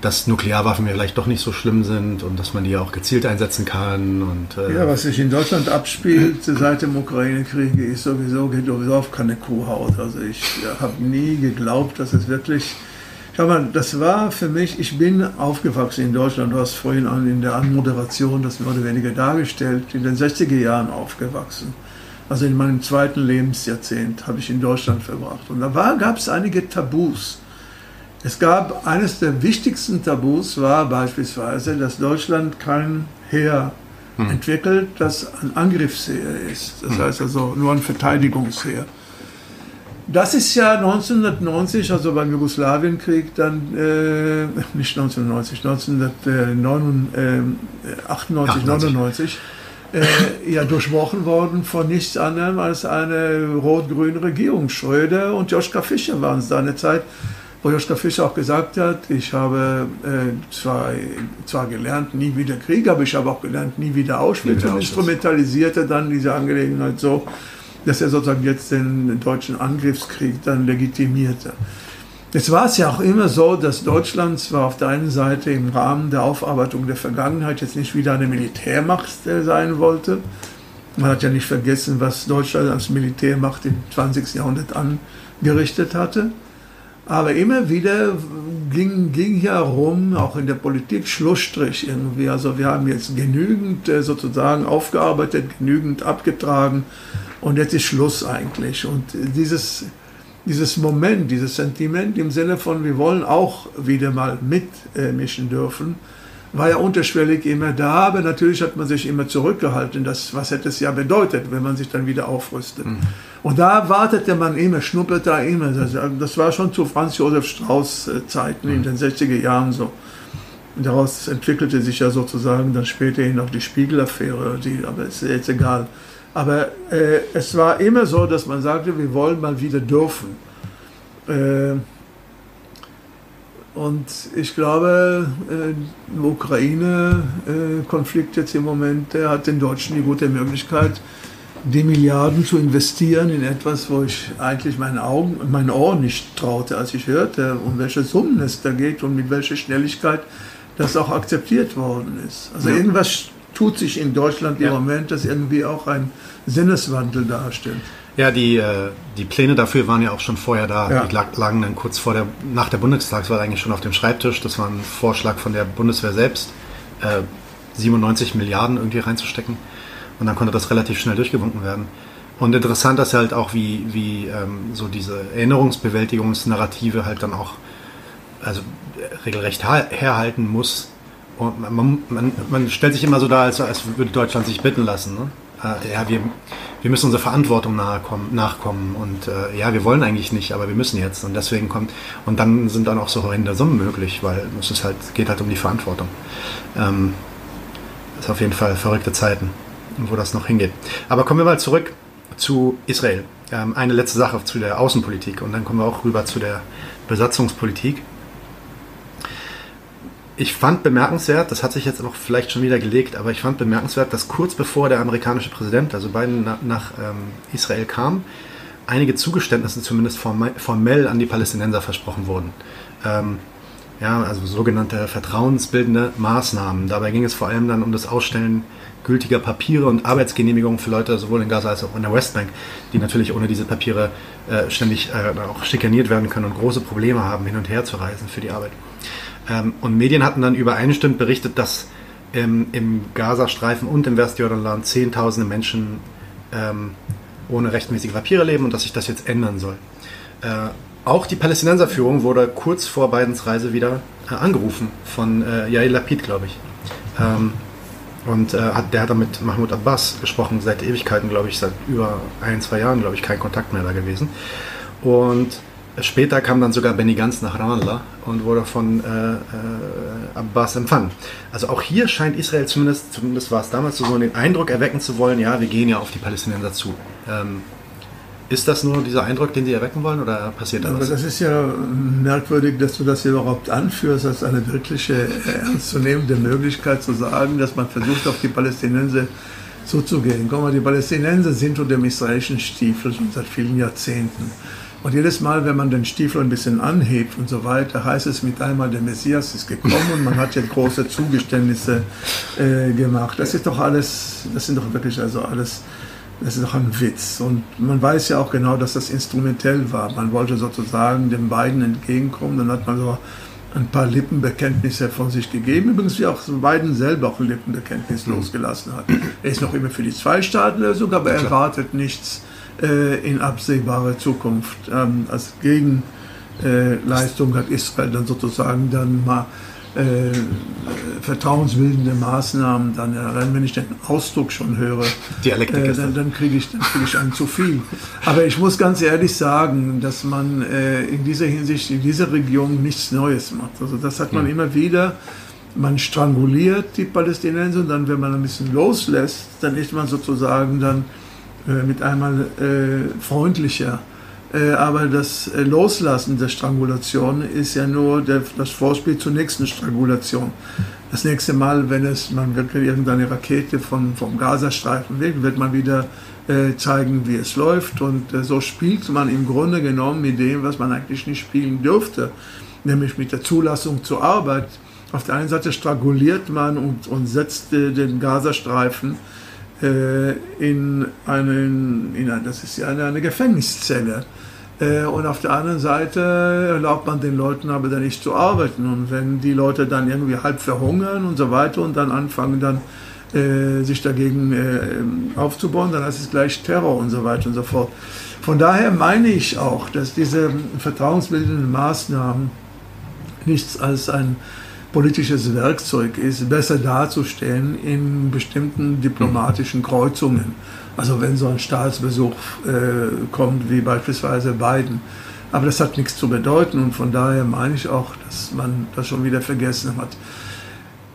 dass Nuklearwaffen vielleicht doch nicht so schlimm sind und dass man die auch gezielt einsetzen kann. Und, äh ja, was sich in Deutschland abspielt seit dem Ukraine-Krieg, ist sowieso, geht sowieso auf keine Kuhhaut. Also ich habe nie geglaubt, dass es wirklich Schau mal, das war für mich, ich bin aufgewachsen in Deutschland, du hast vorhin in der Anmoderation das mehr oder weniger dargestellt, in den 60er Jahren aufgewachsen. Also in meinem zweiten Lebensjahrzehnt habe ich in Deutschland verbracht. Und da gab es einige Tabus. Es gab eines der wichtigsten Tabus war beispielsweise, dass Deutschland kein Heer hm. entwickelt, das ein Angriffsheer ist. Das hm. heißt also nur ein Verteidigungsheer. Das ist ja 1990, also beim Jugoslawienkrieg, dann, äh, nicht 1990, 1998, 99, äh, ja durchbrochen worden von nichts anderem als eine rot-grüne Regierung. Schröder und Joschka Fischer waren es da eine Zeit, wo Joschka Fischer auch gesagt hat, ich habe äh, zwar, zwar gelernt, nie wieder Krieg, aber ich habe auch gelernt, nie wieder Auschwitz. Und instrumentalisierte dann diese Angelegenheit so, dass er sozusagen jetzt den deutschen Angriffskrieg dann legitimierte. Jetzt war es ja auch immer so, dass Deutschland zwar auf der einen Seite im Rahmen der Aufarbeitung der Vergangenheit jetzt nicht wieder eine Militärmacht sein wollte. Man hat ja nicht vergessen, was Deutschland als Militärmacht im 20. Jahrhundert angerichtet hatte. Aber immer wieder ging, ging ja rum, auch in der Politik, Schlussstrich irgendwie. Also wir haben jetzt genügend äh, sozusagen aufgearbeitet, genügend abgetragen und jetzt ist Schluss eigentlich. Und dieses, dieses Moment, dieses Sentiment im Sinne von, wir wollen auch wieder mal mitmischen dürfen, war ja unterschwellig immer da, aber natürlich hat man sich immer zurückgehalten. Das, was hätte es ja bedeutet, wenn man sich dann wieder aufrüstet. Mhm. Und da wartete man immer, schnupperte da immer. Das, war schon zu Franz Josef Strauß Zeiten mhm. in den 60er Jahren so. Und daraus entwickelte sich ja sozusagen dann späterhin auch die Spiegelaffäre, die, aber ist jetzt egal. Aber äh, es war immer so, dass man sagte, wir wollen mal wieder dürfen. Äh, und ich glaube, äh, der Ukraine-Konflikt jetzt im Moment, der hat den Deutschen die gute Möglichkeit, die Milliarden zu investieren in etwas, wo ich eigentlich meinen Augen und meinen Ohren nicht traute, als ich hörte, um welche Summen es da geht und mit welcher Schnelligkeit das auch akzeptiert worden ist. Also ja. irgendwas tut sich in Deutschland im ja. Moment, das irgendwie auch ein Sinneswandel darstellt. Ja, die, äh, die Pläne dafür waren ja auch schon vorher da. Ja. Die lagen dann kurz vor der, nach der Bundestagswahl eigentlich schon auf dem Schreibtisch. Das war ein Vorschlag von der Bundeswehr selbst, 97 Milliarden irgendwie reinzustecken. Und dann konnte das relativ schnell durchgewunken werden. Und interessant ist halt auch, wie, wie ähm, so diese Erinnerungsbewältigungsnarrative halt dann auch also regelrecht herhalten muss. Und man, man, man stellt sich immer so dar, als, als würde Deutschland sich bitten lassen. Ne? Äh, ja, wir, wir müssen unserer Verantwortung nachkommen, und äh, ja, wir wollen eigentlich nicht, aber wir müssen jetzt und deswegen kommt und dann sind dann auch so horrende Summen möglich, weil es ist halt, geht halt um die Verantwortung. Ähm, ist auf jeden Fall verrückte Zeiten wo das noch hingeht. Aber kommen wir mal zurück zu Israel. Ähm, eine letzte Sache zu der Außenpolitik und dann kommen wir auch rüber zu der Besatzungspolitik. Ich fand bemerkenswert, das hat sich jetzt auch vielleicht schon wieder gelegt, aber ich fand bemerkenswert, dass kurz bevor der amerikanische Präsident, also Biden, nach, nach ähm, Israel kam, einige Zugeständnisse zumindest formell an die Palästinenser versprochen wurden. Ähm, ja, also sogenannte vertrauensbildende Maßnahmen. Dabei ging es vor allem dann um das Ausstellen gültiger Papiere und Arbeitsgenehmigungen für Leute sowohl in Gaza als auch in der Westbank, die natürlich ohne diese Papiere äh, ständig äh, auch schikaniert werden können und große Probleme haben, hin und her zu reisen für die Arbeit. Ähm, und Medien hatten dann übereinstimmend berichtet, dass ähm, im Gazastreifen und im Westjordanland Zehntausende Menschen ähm, ohne rechtmäßige Papiere leben und dass sich das jetzt ändern soll. Äh, auch die Palästinenserführung wurde kurz vor Bidens Reise wieder äh, angerufen von äh, Yair Lapid, glaube ich. Ähm, und äh, hat, der hat dann mit Mahmoud Abbas gesprochen, seit Ewigkeiten, glaube ich, seit über ein, zwei Jahren, glaube ich, kein Kontakt mehr da gewesen. Und später kam dann sogar Benny Gantz nach Ramallah und wurde von äh, äh, Abbas empfangen. Also auch hier scheint Israel zumindest, zumindest war es damals so, den Eindruck erwecken zu wollen, ja, wir gehen ja auf die Palästinenser zu. Ähm, ist das nur dieser Eindruck, den Sie erwecken wollen oder passiert da was? Aber das ist ja merkwürdig, dass du das hier überhaupt anführst, als eine wirkliche äh, ernstzunehmende Möglichkeit zu sagen, dass man versucht, auf die Palästinenser zuzugehen. Guck mal, die Palästinenser sind unter dem israelischen Stiefel schon seit vielen Jahrzehnten. Und jedes Mal, wenn man den Stiefel ein bisschen anhebt und so weiter, heißt es mit einmal, der Messias ist gekommen und man hat jetzt große Zugeständnisse äh, gemacht. Das ist doch alles, das sind doch wirklich also alles das ist doch ein Witz. Und man weiß ja auch genau, dass das instrumentell war. Man wollte sozusagen den beiden entgegenkommen. Dann hat man so ein paar Lippenbekenntnisse von sich gegeben. Übrigens, wie auch Biden selber auch ein Lippenbekenntnis mhm. losgelassen hat. Er ist noch immer für die Zwei-Staaten-Lösung, aber er erwartet nichts in absehbarer Zukunft. Ähm, als Gegenleistung hat Israel dann sozusagen dann mal äh, vertrauensbildende Maßnahmen, dann allein wenn ich den Ausdruck schon höre, äh, dann, dann kriege ich, krieg ich einen zu viel. Aber ich muss ganz ehrlich sagen, dass man äh, in dieser Hinsicht, in dieser Region nichts Neues macht. Also das hat man mhm. immer wieder. Man stranguliert die Palästinenser und dann, wenn man ein bisschen loslässt, dann ist man sozusagen dann äh, mit einmal äh, freundlicher äh, aber das äh, Loslassen der Strangulation ist ja nur der, das Vorspiel zur nächsten Strangulation. Das nächste Mal, wenn es, man wirklich irgendeine Rakete von, vom Gazastreifen will, wird man wieder äh, zeigen, wie es läuft. Und äh, so spielt man im Grunde genommen mit dem, was man eigentlich nicht spielen dürfte, nämlich mit der Zulassung zur Arbeit. Auf der einen Seite stranguliert man und, und setzt äh, den Gazastreifen äh, in einen, in ein, das ist ja eine, eine Gefängniszelle. Äh, und auf der anderen Seite erlaubt man den Leuten aber dann nicht zu arbeiten. Und wenn die Leute dann irgendwie halb verhungern und so weiter und dann anfangen dann äh, sich dagegen äh, aufzubauen, dann heißt es gleich Terror und so weiter und so fort. Von daher meine ich auch, dass diese vertrauensbildenden Maßnahmen nichts als ein politisches Werkzeug ist, besser darzustellen in bestimmten diplomatischen Kreuzungen. Also wenn so ein Staatsbesuch äh, kommt, wie beispielsweise Biden. Aber das hat nichts zu bedeuten und von daher meine ich auch, dass man das schon wieder vergessen hat.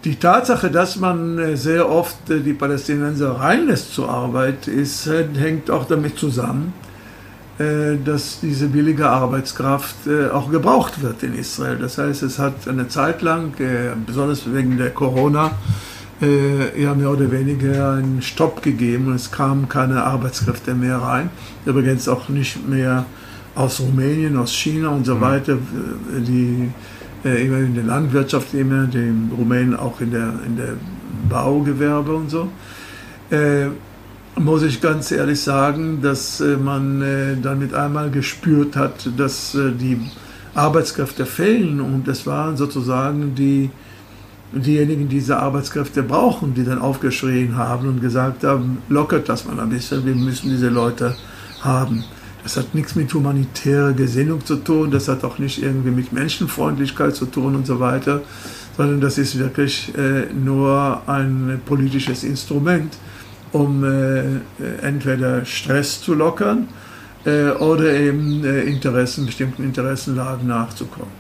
Die Tatsache, dass man äh, sehr oft äh, die Palästinenser reinlässt zur Arbeit, ist, äh, hängt auch damit zusammen, dass diese billige Arbeitskraft auch gebraucht wird in Israel. Das heißt, es hat eine Zeit lang, besonders wegen der Corona- äh, ja mehr oder weniger einen Stopp gegeben und es kamen keine Arbeitskräfte mehr rein. Übrigens auch nicht mehr aus Rumänien, aus China und so mhm. weiter, die äh, immer in der Landwirtschaft, immer die Rumänen auch in der, in der Baugewerbe und so. Muss ich ganz ehrlich sagen, dass äh, man äh, dann mit einmal gespürt hat, dass äh, die Arbeitskräfte fehlen und das waren sozusagen die, diejenigen, die diese Arbeitskräfte brauchen, die dann aufgeschrien haben und gesagt haben, lockert das mal ein bisschen, wir müssen diese Leute haben. Das hat nichts mit humanitärer Gesinnung zu tun, das hat auch nicht irgendwie mit Menschenfreundlichkeit zu tun und so weiter, sondern das ist wirklich äh, nur ein politisches Instrument, um äh, entweder Stress zu lockern äh, oder eben äh, Interessen, bestimmten Interessenlagen nachzukommen.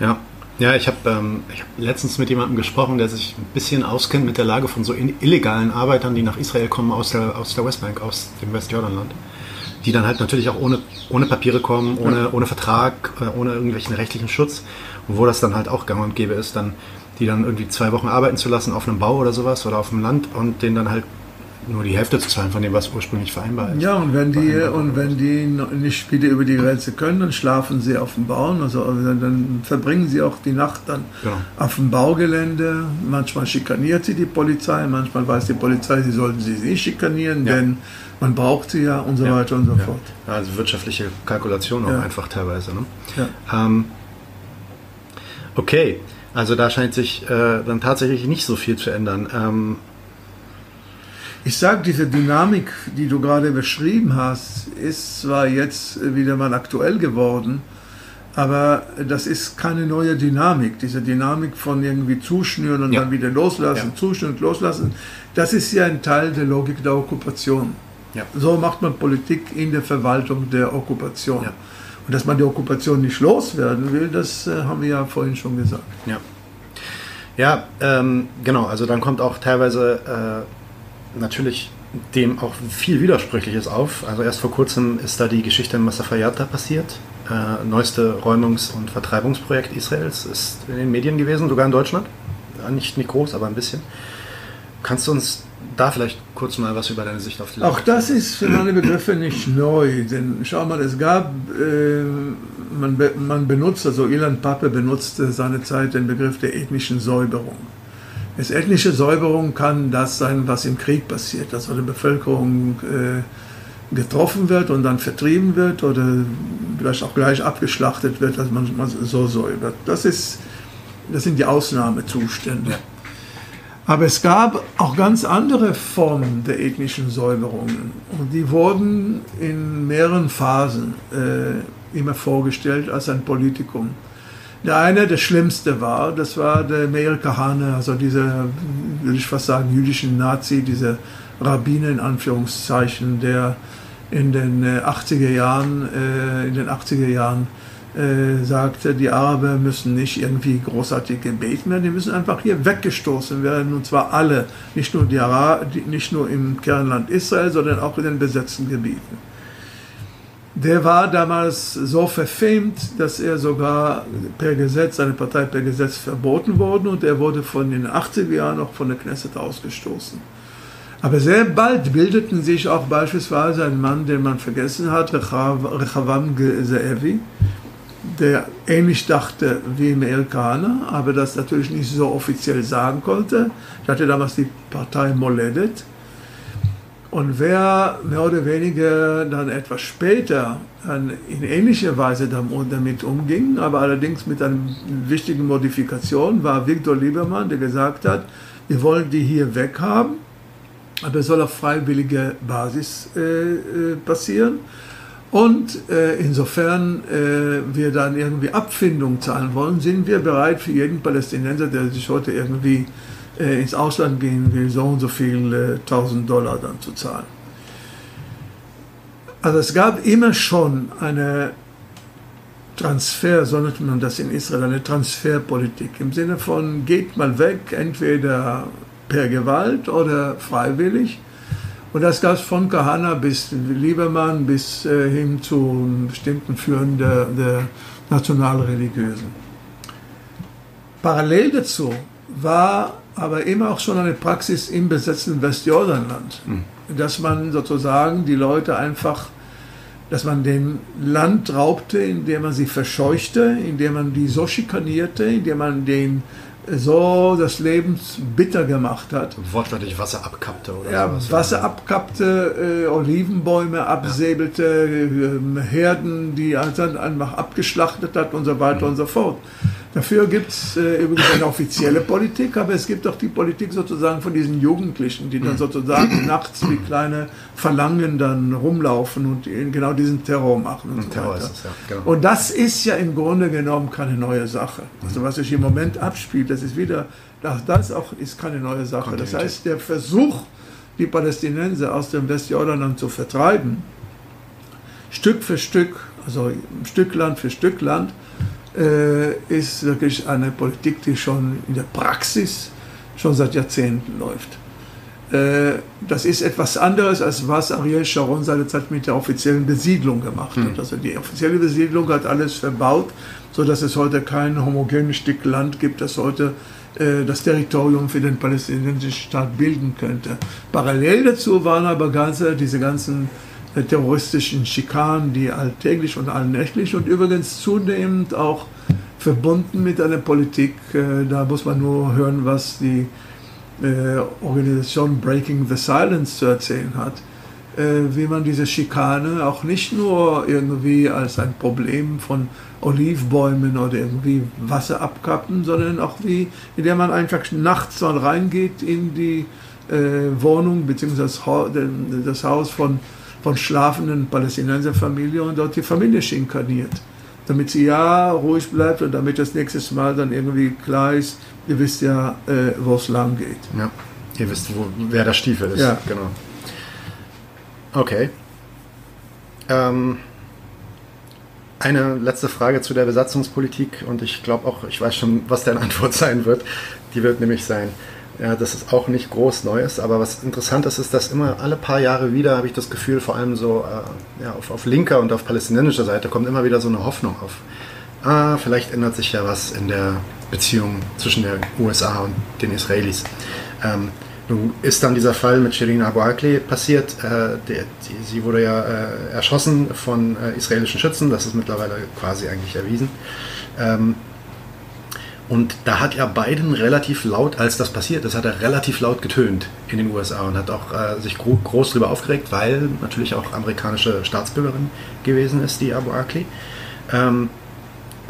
Ja, ja, ich habe ähm, hab letztens mit jemandem gesprochen, der sich ein bisschen auskennt mit der Lage von so illegalen Arbeitern, die nach Israel kommen aus der, aus der Westbank, aus dem Westjordanland. Die dann halt natürlich auch ohne, ohne Papiere kommen, ohne, ja. ohne Vertrag, äh, ohne irgendwelchen rechtlichen Schutz. Und wo das dann halt auch gang und gäbe ist, dann die dann irgendwie zwei Wochen arbeiten zu lassen auf einem Bau oder sowas oder auf dem Land und denen dann halt nur die Hälfte zu zahlen von dem, was ursprünglich vereinbar ist. Ja, und wenn die, und wenn die nicht wieder über die Grenze können, dann schlafen sie auf dem Bau. Also, also dann verbringen sie auch die Nacht dann genau. auf dem Baugelände. Manchmal schikaniert sie die Polizei, manchmal weiß die Polizei, sie sollten sie nicht schikanieren, ja. denn man braucht sie ja und so ja. weiter und so ja. fort. Also wirtschaftliche Kalkulation auch einfach teilweise. Ne? Ähm, okay, also da scheint sich äh, dann tatsächlich nicht so viel zu ändern. Ähm, ich sage, diese Dynamik, die du gerade beschrieben hast, ist zwar jetzt wieder mal aktuell geworden, aber das ist keine neue Dynamik. Diese Dynamik von irgendwie zuschnüren und ja. dann wieder loslassen, ja. zuschnüren und loslassen, das ist ja ein Teil der Logik der Okkupation. Ja. So macht man Politik in der Verwaltung der Okkupation. Und dass man die Okkupation nicht loswerden will, das äh, haben wir ja vorhin schon gesagt. Ja, ja ähm, genau. Also dann kommt auch teilweise äh, natürlich dem auch viel Widersprüchliches auf. Also erst vor kurzem ist da die Geschichte in Masafayata passiert. Äh, neueste Räumungs- und Vertreibungsprojekt Israels ist in den Medien gewesen, sogar in Deutschland. Ja, nicht, nicht groß, aber ein bisschen. Kannst du uns da vielleicht kurz mal was über deine Sicht auf die Lage Auch das ist für meine Begriffe nicht neu, denn schau mal, es gab, äh, man, man benutzt, also Ilan Pappe benutzte seine Zeit den Begriff der ethnischen Säuberung. Es ethnische Säuberung kann das sein, was im Krieg passiert, dass eine Bevölkerung äh, getroffen wird und dann vertrieben wird oder vielleicht auch gleich abgeschlachtet wird, dass man, so säubert. Das, ist, das sind die Ausnahmezustände. Aber es gab auch ganz andere Formen der ethnischen Säuberungen und die wurden in mehreren Phasen äh, immer vorgestellt als ein Politikum. Der eine, der schlimmste war, das war der Meir Kahane, also dieser, würde ich fast sagen, jüdischen Nazi, dieser Rabbiner in Anführungszeichen, der in den 80er äh, Jahren, äh, in den 80er Jahren äh, sagte, die Araber müssen nicht irgendwie großartig gebeten werden, die müssen einfach hier weggestoßen werden, und zwar alle, nicht nur, die Ara nicht nur im Kernland Israel, sondern auch in den besetzten Gebieten der war damals so verfemt, dass er sogar per Gesetz, seine Partei per Gesetz verboten wurde und er wurde von den 80er Jahren auch von der Knesset ausgestoßen. Aber sehr bald bildeten sich auch beispielsweise ein Mann, den man vergessen hat, Rechavam Zeevi, der ähnlich dachte wie Meir Kahane, aber das natürlich nicht so offiziell sagen konnte. Ich hatte damals die Partei Moledet und wer mehr oder weniger dann etwas später in ähnlicher Weise damit umging, aber allerdings mit einer wichtigen Modifikation, war Viktor Liebermann, der gesagt hat, wir wollen die hier weghaben, aber es soll auf freiwilliger Basis äh, äh, passieren. Und äh, insofern äh, wir dann irgendwie Abfindung zahlen wollen, sind wir bereit für jeden Palästinenser, der sich heute irgendwie äh, ins Ausland gehen will, so und so viel äh, 1000 Dollar dann zu zahlen. Also es gab immer schon eine Transfer, so nennt man das in Israel, eine Transferpolitik im Sinne von geht mal weg, entweder per Gewalt oder freiwillig. Und das gab es von Kahana bis Liebermann bis äh, hin zu bestimmten Führern der, der Nationalreligiösen. Parallel dazu war aber immer auch schon eine Praxis im besetzten Westjordanland, mhm. dass man sozusagen die Leute einfach, dass man dem Land raubte, indem man sie verscheuchte, indem man die so schikanierte, indem man den so das Leben bitter gemacht hat. Wortwörtlich Wasser abkappte oder ja, sowas. Wasser abkappte, äh, Olivenbäume absäbelte, ja. äh, Herden, die er dann einfach abgeschlachtet hat und so weiter mhm. und so fort. Dafür gibt es äh, übrigens eine offizielle Politik, aber es gibt auch die Politik sozusagen von diesen Jugendlichen, die dann mhm. sozusagen nachts wie kleine Verlangen dann rumlaufen und genau diesen Terror machen und, und so weiter. Es, ja, genau. Und das ist ja im Grunde genommen keine neue Sache. Also was sich im Moment abspielt, das ist wieder, das auch ist keine neue Sache. Das heißt, der Versuch, die Palästinenser aus dem Westjordanland zu vertreiben, Stück für Stück, also Stück Land für Stück Land, ist wirklich eine Politik, die schon in der Praxis schon seit Jahrzehnten läuft. Äh, das ist etwas anderes, als was Ariel Sharon seinerzeit mit der offiziellen Besiedlung gemacht hat. Hm. Also die offizielle Besiedlung hat alles verbaut, sodass es heute kein homogenes Stück Land gibt, das heute äh, das Territorium für den palästinensischen Staat bilden könnte. Parallel dazu waren aber ganze, diese ganzen terroristischen Schikanen, die alltäglich und allnächtlich und übrigens zunehmend auch verbunden mit einer Politik, äh, da muss man nur hören, was die äh, Organisation Breaking the Silence zu erzählen hat, äh, wie man diese Schikane auch nicht nur irgendwie als ein Problem von Olivbäumen oder irgendwie Wasser abkappen, sondern auch wie, indem man einfach nachts mal reingeht in die Wohnung bzw. das Haus von von schlafenden Palästinenserfamilie und dort die Familie schinkaniert. Damit sie ja ruhig bleibt und damit das nächste Mal dann irgendwie klar ist, ihr wisst ja, äh, wo es lang geht. Ja, ihr wisst, wo, wer der Stiefel ist. Ja. Genau. Okay. Ähm, eine letzte Frage zu der Besatzungspolitik und ich glaube auch, ich weiß schon, was deine Antwort sein wird. Die wird nämlich sein, ja, das ist auch nicht groß Neues, aber was interessant ist, ist, dass immer alle paar Jahre wieder, habe ich das Gefühl, vor allem so äh, ja, auf, auf linker und auf palästinensischer Seite kommt immer wieder so eine Hoffnung auf. Ah, vielleicht ändert sich ja was in der Beziehung zwischen der USA und den Israelis. Ähm, nun ist dann dieser Fall mit Shirin Abu Akleh passiert. Äh, die, die, sie wurde ja äh, erschossen von äh, israelischen Schützen, das ist mittlerweile quasi eigentlich erwiesen. Ähm, und da hat er Biden relativ laut, als das passiert ist, hat er relativ laut getönt in den USA und hat auch äh, sich gro groß darüber aufgeregt, weil natürlich auch amerikanische Staatsbürgerin gewesen ist, die Abu Akli. Ähm,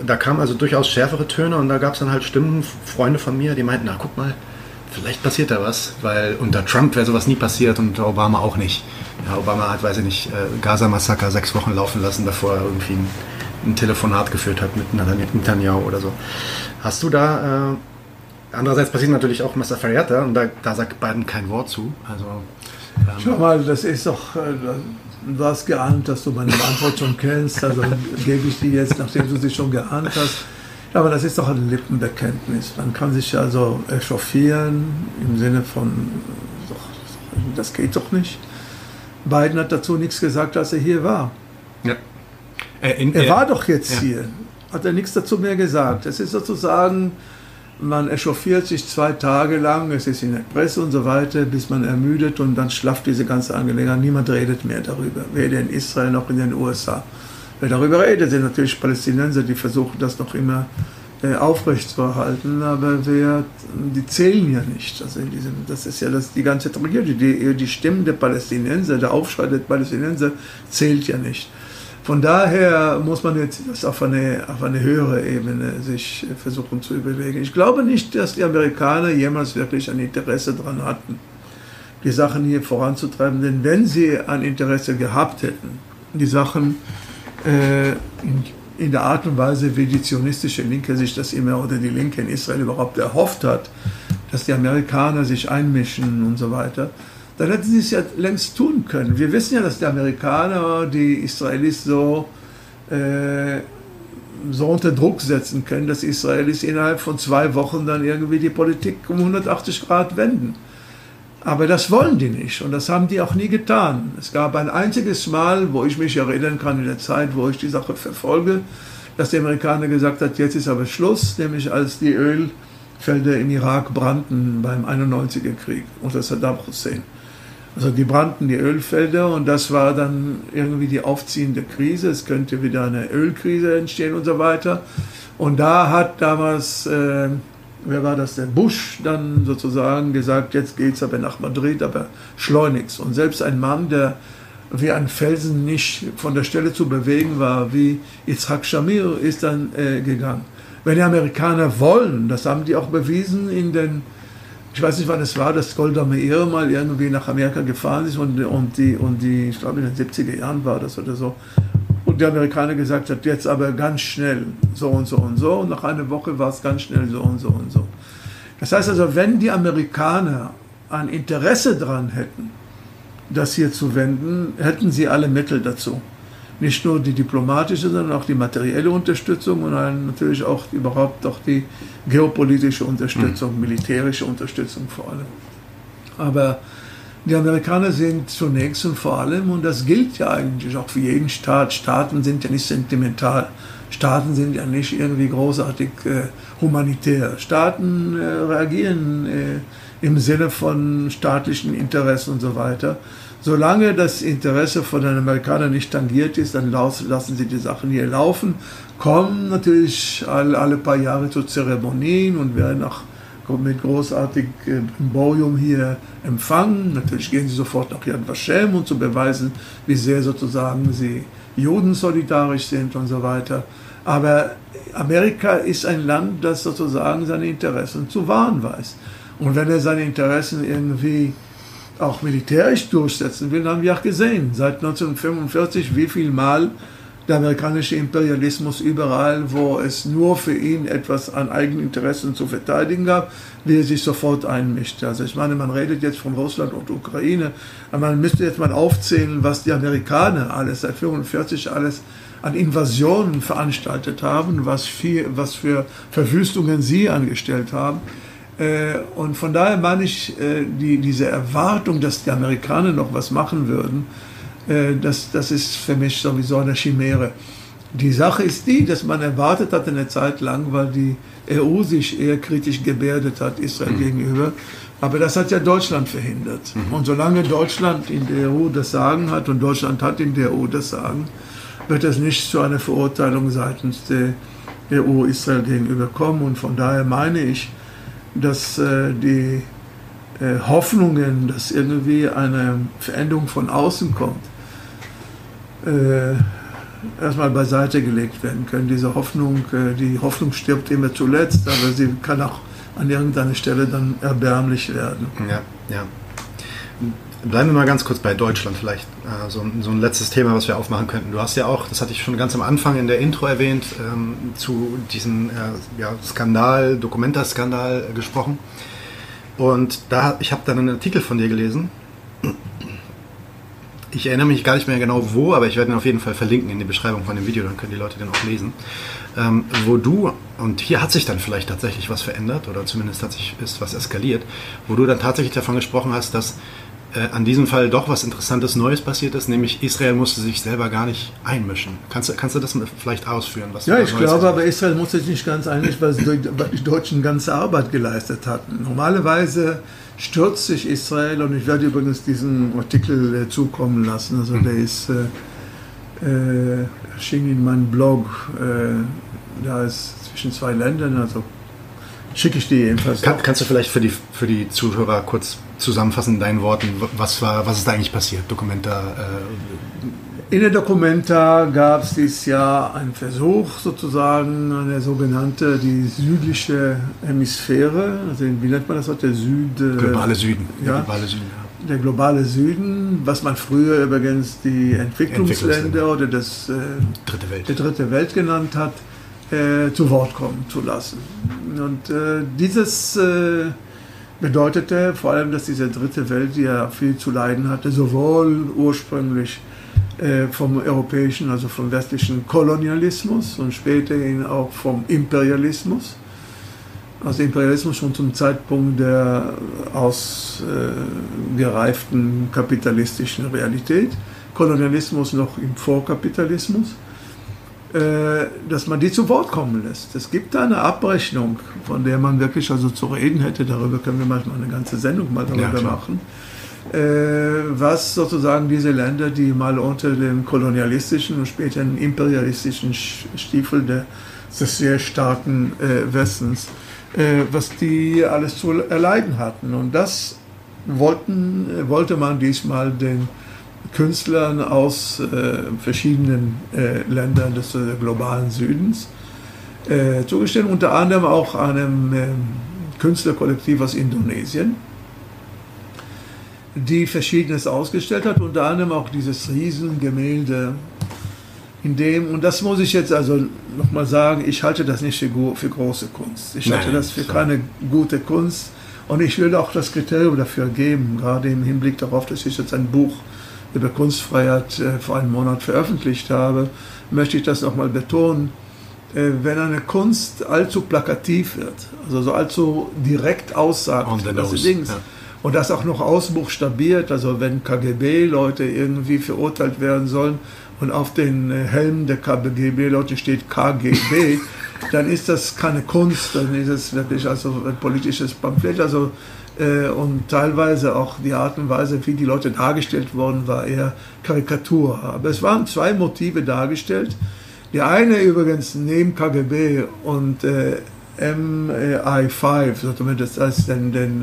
da kamen also durchaus schärfere Töne und da gab es dann halt Stimmen, Freunde von mir, die meinten, na guck mal, vielleicht passiert da was, weil unter Trump wäre sowas nie passiert und Obama auch nicht. Ja, Obama hat, weiß ich nicht, äh, Gaza-Massaker sechs Wochen laufen lassen, er irgendwie ein, ein Telefonat geführt hat mit Netanyahu oder so. Hast du da, äh, andererseits passiert natürlich auch Messer Ferriata und da, da sagt Biden kein Wort zu. Also, ähm, Schau mal, das ist doch, äh, du hast geahnt, dass du meine Antwort schon kennst, also gebe ich die jetzt, nachdem du sie schon geahnt hast. Aber das ist doch ein Lippenbekenntnis. Man kann sich also echauffieren im Sinne von, das geht doch nicht. Biden hat dazu nichts gesagt, als er hier war. Ja. Äh, in, er war doch jetzt ja. hier hat er nichts dazu mehr gesagt. Es ist sozusagen, man echauffiert sich zwei Tage lang, es ist in der Presse und so weiter, bis man ermüdet und dann schlafft diese ganze Angelegenheit. Niemand redet mehr darüber, weder in Israel noch in den USA. Wer darüber redet, sind natürlich Palästinenser, die versuchen das noch immer äh, aufrechtzuerhalten, aber wer, die zählen ja nicht. Also diesem, das ist ja das, die ganze Tragödie. Die, die Stimmen der Palästinenser, der Aufschrei der Palästinenser zählt ja nicht. Von daher muss man jetzt das auf eine, auf eine höhere Ebene sich versuchen zu überlegen. Ich glaube nicht, dass die Amerikaner jemals wirklich ein Interesse daran hatten, die Sachen hier voranzutreiben. Denn wenn sie ein Interesse gehabt hätten, die Sachen äh, in, in der Art und Weise, wie die zionistische Linke sich das immer oder die Linke in Israel überhaupt erhofft hat, dass die Amerikaner sich einmischen und so weiter, dann hätten sie es ja längst tun können. Wir wissen ja, dass die Amerikaner die Israelis so, äh, so unter Druck setzen können, dass die Israelis innerhalb von zwei Wochen dann irgendwie die Politik um 180 Grad wenden. Aber das wollen die nicht und das haben die auch nie getan. Es gab ein einziges Mal, wo ich mich erinnern kann in der Zeit, wo ich die Sache verfolge, dass die Amerikaner gesagt hat, jetzt ist aber Schluss, nämlich als die Öl Felder im Irak brannten beim 91er Krieg unter Saddam Hussein. Also die brannten die Ölfelder und das war dann irgendwie die aufziehende Krise. Es könnte wieder eine Ölkrise entstehen und so weiter. Und da hat damals, äh, wer war das denn, Bush dann sozusagen gesagt, jetzt geht es aber nach Madrid, aber schleunigst. Und selbst ein Mann, der wie ein Felsen nicht von der Stelle zu bewegen war, wie Yitzhak Shamir, ist dann äh, gegangen. Wenn die Amerikaner wollen, das haben die auch bewiesen in den, ich weiß nicht wann es war, dass Golda Meir mal irgendwie nach Amerika gefahren ist und, und, die, und die, ich glaube in den 70er Jahren war das oder so, und die Amerikaner gesagt hat, jetzt aber ganz schnell so und so und so und nach einer Woche war es ganz schnell so und so und so. Das heißt also, wenn die Amerikaner ein Interesse daran hätten, das hier zu wenden, hätten sie alle Mittel dazu. Nicht nur die diplomatische, sondern auch die materielle Unterstützung und natürlich auch überhaupt auch die geopolitische Unterstützung, mhm. militärische Unterstützung vor allem. Aber die Amerikaner sind zunächst und vor allem, und das gilt ja eigentlich auch für jeden Staat, Staaten sind ja nicht sentimental, Staaten sind ja nicht irgendwie großartig äh, humanitär. Staaten äh, reagieren äh, im Sinne von staatlichen Interessen und so weiter. Solange das Interesse von den Amerikanern nicht tangiert ist, dann lassen sie die Sachen hier laufen, kommen natürlich alle, paar Jahre zu Zeremonien und werden auch mit großartigem äh, Brimborium hier empfangen. Natürlich gehen sie sofort nach Yad Vashem, um zu beweisen, wie sehr sozusagen sie Juden solidarisch sind und so weiter. Aber Amerika ist ein Land, das sozusagen seine Interessen zu wahren weiß. Und wenn er seine Interessen irgendwie auch militärisch durchsetzen will, haben wir auch gesehen, seit 1945, wie viel Mal der amerikanische Imperialismus überall, wo es nur für ihn etwas an eigenen Interessen zu verteidigen gab, wie er sich sofort einmischt. Also ich meine, man redet jetzt von Russland und Ukraine, aber man müsste jetzt mal aufzählen, was die Amerikaner alles seit 1945 alles an Invasionen veranstaltet haben, was, viel, was für Verwüstungen sie angestellt haben. Äh, und von daher meine ich, äh, die, diese Erwartung, dass die Amerikaner noch was machen würden, äh, das, das ist für mich sowieso eine Chimäre. Die Sache ist die, dass man erwartet hat eine Zeit lang, weil die EU sich eher kritisch gebärdet hat Israel mhm. gegenüber. Aber das hat ja Deutschland verhindert. Mhm. Und solange Deutschland in der EU das Sagen hat und Deutschland hat in der EU das Sagen, wird es nicht zu einer Verurteilung seitens der EU Israel gegenüber kommen. Und von daher meine ich, dass äh, die äh, Hoffnungen, dass irgendwie eine Veränderung von außen kommt, äh, erstmal beiseite gelegt werden können. Diese Hoffnung, äh, die Hoffnung stirbt immer zuletzt, aber sie kann auch an irgendeiner Stelle dann erbärmlich werden. Ja, ja. Bleiben wir mal ganz kurz bei Deutschland vielleicht. Äh, so, ein letztes Thema, was wir aufmachen könnten. Du hast ja auch, das hatte ich schon ganz am Anfang in der Intro erwähnt, ähm, zu diesem äh, ja, Skandal, Dokumenta-Skandal gesprochen. Und da, ich habe dann einen Artikel von dir gelesen. Ich erinnere mich gar nicht mehr genau wo, aber ich werde ihn auf jeden Fall verlinken in die Beschreibung von dem Video, dann können die Leute den auch lesen. Ähm, wo du, und hier hat sich dann vielleicht tatsächlich was verändert, oder zumindest hat sich ist was eskaliert, wo du dann tatsächlich davon gesprochen hast, dass äh, an diesem Fall doch was Interessantes Neues passiert ist, nämlich Israel musste sich selber gar nicht einmischen. Kannst, kannst du das vielleicht ausführen? ja, ich glaube, aber Israel musste sich nicht ganz einmischen, weil die Deutschen ganze Arbeit geleistet hatten. Normalerweise stürzt sich Israel, und ich werde übrigens diesen Artikel äh, zukommen lassen, also der ist äh, äh, erschien in meinem Blog, äh, da ist zwischen zwei Ländern, also schicke ich dir jedenfalls. Kann, kannst du vielleicht für die, für die Zuhörer kurz zusammenfassen in deinen Worten, was, war, was ist da eigentlich passiert? Dokumenta. Äh in der Dokumenta gab es dieses Jahr einen Versuch, sozusagen eine sogenannte, die südliche Hemisphäre, also wie nennt man das heute, der Süd... Globale Süden. Ja, der globale Süden, ja. Der globale Süden, was man früher übrigens die Entwicklungsländer oder das, äh, dritte Welt. der dritte Welt genannt hat, äh, zu Wort kommen zu lassen. Und äh, dieses äh, bedeutete vor allem, dass diese dritte Welt, die ja viel zu leiden hatte, sowohl ursprünglich äh, vom europäischen, also vom westlichen Kolonialismus und späterhin auch vom Imperialismus. Also Imperialismus schon zum Zeitpunkt der ausgereiften kapitalistischen Realität, Kolonialismus noch im Vorkapitalismus dass man die zu Wort kommen lässt. Es gibt da eine Abrechnung, von der man wirklich also zu reden hätte. Darüber können wir manchmal eine ganze Sendung mal darüber ja, machen. Äh, was sozusagen diese Länder, die mal unter dem kolonialistischen und später dem imperialistischen Stiefel der, des sehr starken äh, Westens, was die alles zu erleiden hatten. Und das wollten, wollte man diesmal den Künstlern aus äh, verschiedenen äh, Ländern des äh, globalen Südens äh, zugestehen, unter anderem auch einem ähm, Künstlerkollektiv aus Indonesien, die Verschiedenes ausgestellt hat, unter anderem auch dieses Riesengemälde, in dem, und das muss ich jetzt also nochmal sagen, ich halte das nicht für, für große Kunst. Ich halte Nein, das für so. keine gute Kunst. Und ich will auch das Kriterium dafür geben, gerade im Hinblick darauf, dass ich jetzt ein Buch über Kunstfreiheit äh, vor einem Monat veröffentlicht habe, möchte ich das nochmal betonen. Äh, wenn eine Kunst allzu plakativ wird, also so allzu direkt aussagt, was sie Dings, ja. und das auch noch ausbuchstabiert, also wenn KGB-Leute irgendwie verurteilt werden sollen und auf den äh, Helmen der KGB-Leute steht KGB, dann ist das keine Kunst, dann ist es wirklich also ein politisches Pamphlet. Also und teilweise auch die Art und Weise, wie die Leute dargestellt wurden, war eher Karikatur. Aber es waren zwei Motive dargestellt. Die eine übrigens neben KGB und äh, MI5, das heißt den, den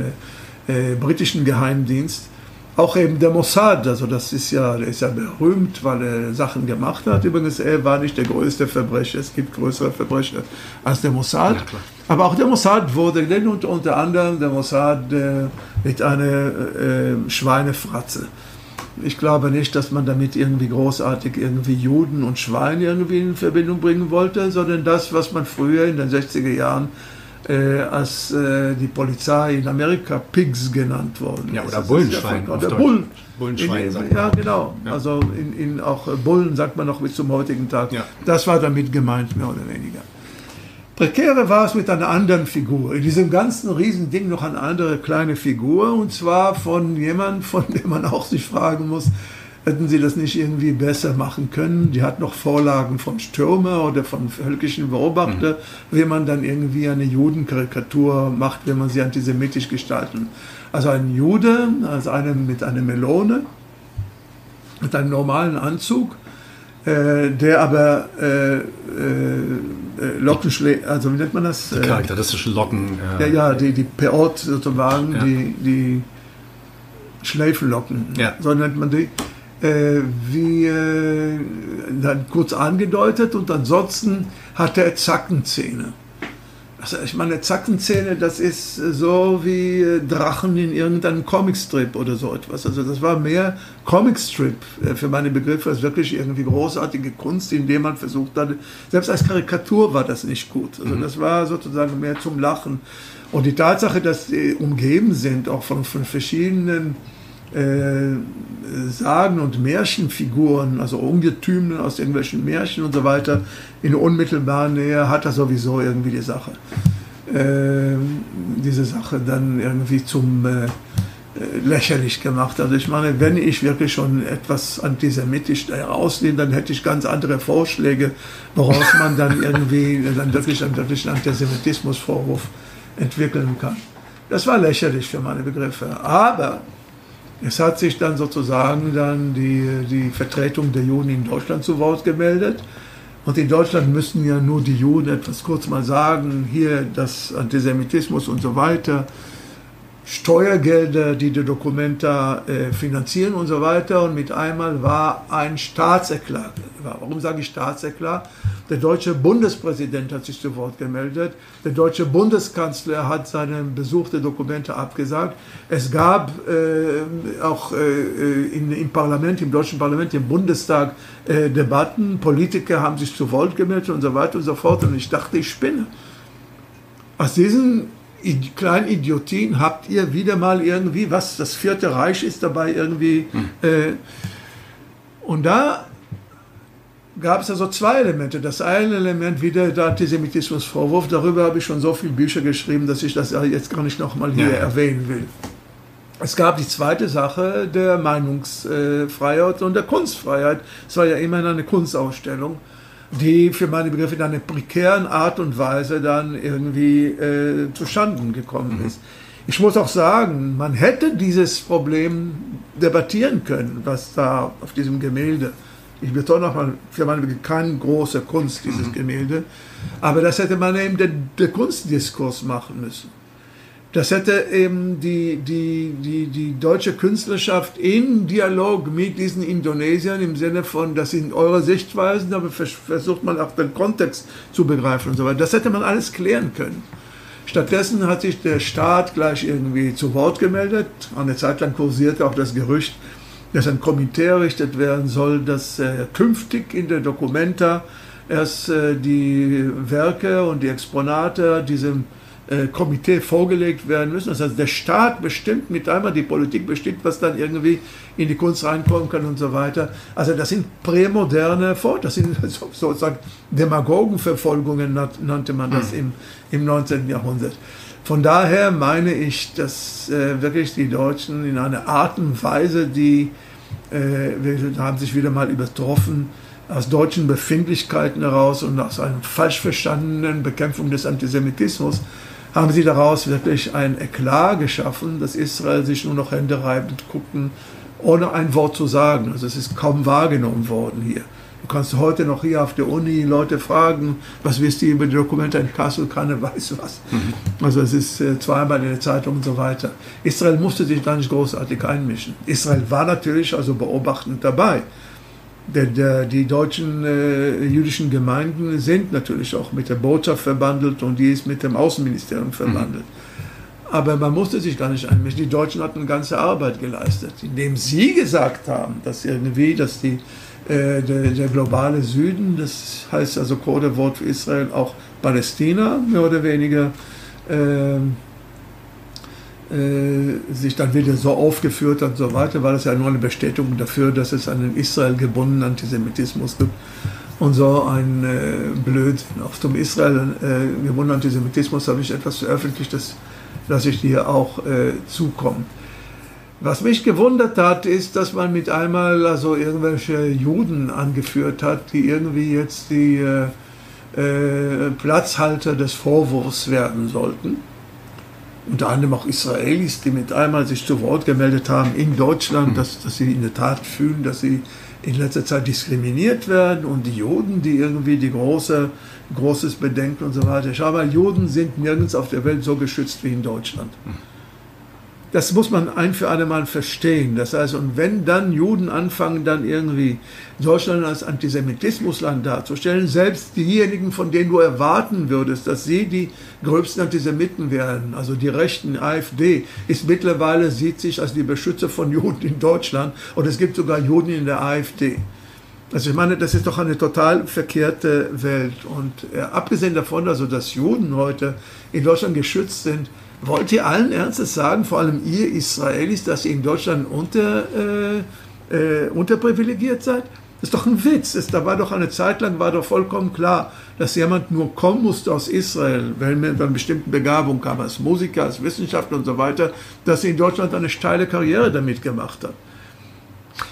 äh, britischen Geheimdienst, auch eben der Mossad, also das ist ja, der ist ja berühmt, weil er Sachen gemacht hat. Übrigens, er war nicht der größte Verbrecher. Es gibt größere Verbrecher als der Mossad. Ja, Aber auch der Mossad wurde denn unter, unter anderem der Mossad äh, mit einer äh, Schweinefratze. Ich glaube nicht, dass man damit irgendwie großartig irgendwie Juden und Schweine irgendwie in Verbindung bringen wollte, sondern das, was man früher in den 60er Jahren äh, als äh, die Polizei in Amerika Pigs genannt worden Ja, oder Bullenschwein. Oder Bullen. Bullenschwein, in, Ja, genau. Ja. Also in, in, auch Bullen sagt man noch bis zum heutigen Tag. Ja. Das war damit gemeint, mehr oder weniger. Prekäre war es mit einer anderen Figur. In diesem ganzen Riesending noch eine andere kleine Figur, und zwar von jemandem, von dem man auch sich fragen muss, hätten sie das nicht irgendwie besser machen können. Die hat noch Vorlagen von Stürmer oder von völkischen Beobachter, mhm. wie man dann irgendwie eine Judenkarikatur macht, wenn man sie antisemitisch gestalten. Also ein Jude, also einem mit einer Melone, mit einem normalen Anzug, äh, der aber äh, äh, Locken schlägt, also wie nennt man das? Die charakteristischen Locken. Ja, ja, die, die Peot sozusagen, ja. die, die Schläfenlocken, ja. so nennt man die äh, wie äh, dann kurz angedeutet und ansonsten hat er Zackenzähne. Also ich meine, Zackenzähne, das ist so wie äh, Drachen in irgendeinem Comicstrip oder so etwas. Also das war mehr Comicstrip äh, für meine Begriffe als wirklich irgendwie großartige Kunst, indem man versucht hat, selbst als Karikatur war das nicht gut. Also mhm. das war sozusagen mehr zum Lachen. Und die Tatsache, dass sie umgeben sind, auch von, von verschiedenen äh, Sagen- und Märchenfiguren, also Ungetümen aus irgendwelchen Märchen und so weiter, in unmittelbarer Nähe hat er sowieso irgendwie die Sache. Äh, diese Sache dann irgendwie zum äh, lächerlich gemacht. Also ich meine, wenn ich wirklich schon etwas antisemitisch herauslehne, dann hätte ich ganz andere Vorschläge, woraus man dann irgendwie dann wirklich einen wirklichen Antisemitismusvorwurf entwickeln kann. Das war lächerlich für meine Begriffe. Aber es hat sich dann sozusagen dann die, die Vertretung der Juden in Deutschland zu Wort gemeldet. Und in Deutschland müssen ja nur die Juden etwas kurz mal sagen, hier das Antisemitismus und so weiter. Steuergelder, die die Dokumenta äh, finanzieren und so weiter. Und mit einmal war ein Staatseklat. Warum sage ich Staatseklat? Der deutsche Bundespräsident hat sich zu Wort gemeldet. Der deutsche Bundeskanzler hat seine Besuch der Dokumente abgesagt. Es gab äh, auch äh, in, im Parlament, im deutschen Parlament, im Bundestag äh, Debatten. Politiker haben sich zu Wort gemeldet und so weiter und so fort. Und ich dachte, ich spinne. Aus diesen kleinen Idiotien habt ihr wieder mal irgendwie, was das Vierte Reich ist dabei irgendwie. Hm. Äh, und da gab es also zwei Elemente. Das eine Element wieder der Antisemitismusvorwurf. Darüber habe ich schon so viele Bücher geschrieben, dass ich das jetzt gar nicht nochmal hier ja. erwähnen will. Es gab die zweite Sache der Meinungsfreiheit und der Kunstfreiheit. Es war ja immerhin eine Kunstausstellung. Die für meine Begriffe in einer prekären Art und Weise dann irgendwie äh, zustande gekommen ist. Ich muss auch sagen, man hätte dieses Problem debattieren können, was da auf diesem Gemälde, ich betone nochmal, für meine Begriffe keine große Kunst, dieses Gemälde, aber das hätte man eben den, den Kunstdiskurs machen müssen. Das hätte eben die, die, die, die deutsche Künstlerschaft in Dialog mit diesen Indonesiern im Sinne von, das sind eure Sichtweisen, aber versucht man auch den Kontext zu begreifen und so weiter. Das hätte man alles klären können. Stattdessen hat sich der Staat gleich irgendwie zu Wort gemeldet. Eine Zeit lang kursierte auch das Gerücht, dass ein Komitee errichtet werden soll, das äh, künftig in der Documenta erst äh, die Werke und die Exponate diesem äh, Komitee vorgelegt werden müssen. Das heißt, der Staat bestimmt mit einmal, die Politik bestimmt, was dann irgendwie in die Kunst reinkommen kann und so weiter. Also das sind prämoderne Vor, das sind sozusagen Demagogenverfolgungen, nannte man das im, im 19. Jahrhundert. Von daher meine ich, dass äh, wirklich die Deutschen in einer Art und Weise, die äh, haben sich wieder mal übertroffen, aus deutschen Befindlichkeiten heraus und aus einer falsch verstandenen Bekämpfung des Antisemitismus haben sie daraus wirklich ein Eklat geschaffen, dass Israel sich nur noch Hände reibend gucken, ohne ein Wort zu sagen. Also es ist kaum wahrgenommen worden hier. Du kannst heute noch hier auf der Uni Leute fragen, was wisst ihr über die Dokumente in Kassel? Keiner weiß was. Mhm. Also es ist äh, zweimal in der Zeitung und so weiter. Israel musste sich da nicht großartig einmischen. Israel war natürlich also beobachtend dabei der, der, die deutschen äh, jüdischen Gemeinden sind natürlich auch mit der Botschaft verbandelt und die ist mit dem Außenministerium verbandelt. Mhm. Aber man musste sich gar nicht einmischen. Die Deutschen hatten eine ganze Arbeit geleistet, indem sie gesagt haben, dass irgendwie, dass die, äh, der, der, globale Süden, das heißt also Codewort für Israel auch Palästina, mehr oder weniger, äh, äh, sich dann wieder so aufgeführt hat und so weiter, war das ja nur eine Bestätigung dafür, dass es einen Israel gebundenen Antisemitismus gibt. Und so ein äh, Blöd, auf dem Israel äh, gebundenen Antisemitismus habe ich etwas veröffentlicht, das lasse ich dir auch äh, zukommen. Was mich gewundert hat, ist, dass man mit einmal also irgendwelche Juden angeführt hat, die irgendwie jetzt die äh, äh, Platzhalter des Vorwurfs werden sollten unter anderem auch Israelis, die mit einmal sich zu Wort gemeldet haben in Deutschland, mhm. dass, dass sie in der Tat fühlen, dass sie in letzter Zeit diskriminiert werden und die Juden, die irgendwie die große, großes Bedenken und so weiter. Mal, Juden sind nirgends auf der Welt so geschützt wie in Deutschland. Das muss man ein für alle Mal verstehen. Das heißt, und wenn dann Juden anfangen, dann irgendwie Deutschland als Antisemitismusland darzustellen, selbst diejenigen, von denen du erwarten würdest, dass sie die gröbsten Antisemiten werden, also die rechten AfD, ist mittlerweile, sieht sich als die Beschützer von Juden in Deutschland und es gibt sogar Juden in der AfD. Also ich meine, das ist doch eine total verkehrte Welt. Und äh, abgesehen davon, also dass Juden heute in Deutschland geschützt sind, Wollt ihr allen Ernstes sagen, vor allem ihr Israelis, dass ihr in Deutschland unter, äh, äh, unterprivilegiert seid? Das ist doch ein Witz. Es, da war doch eine Zeit lang war doch vollkommen klar, dass jemand nur kommen musste aus Israel, weil mit einer bestimmten Begabung kam, als Musiker, als Wissenschaftler und so weiter, dass er in Deutschland eine steile Karriere damit gemacht hat.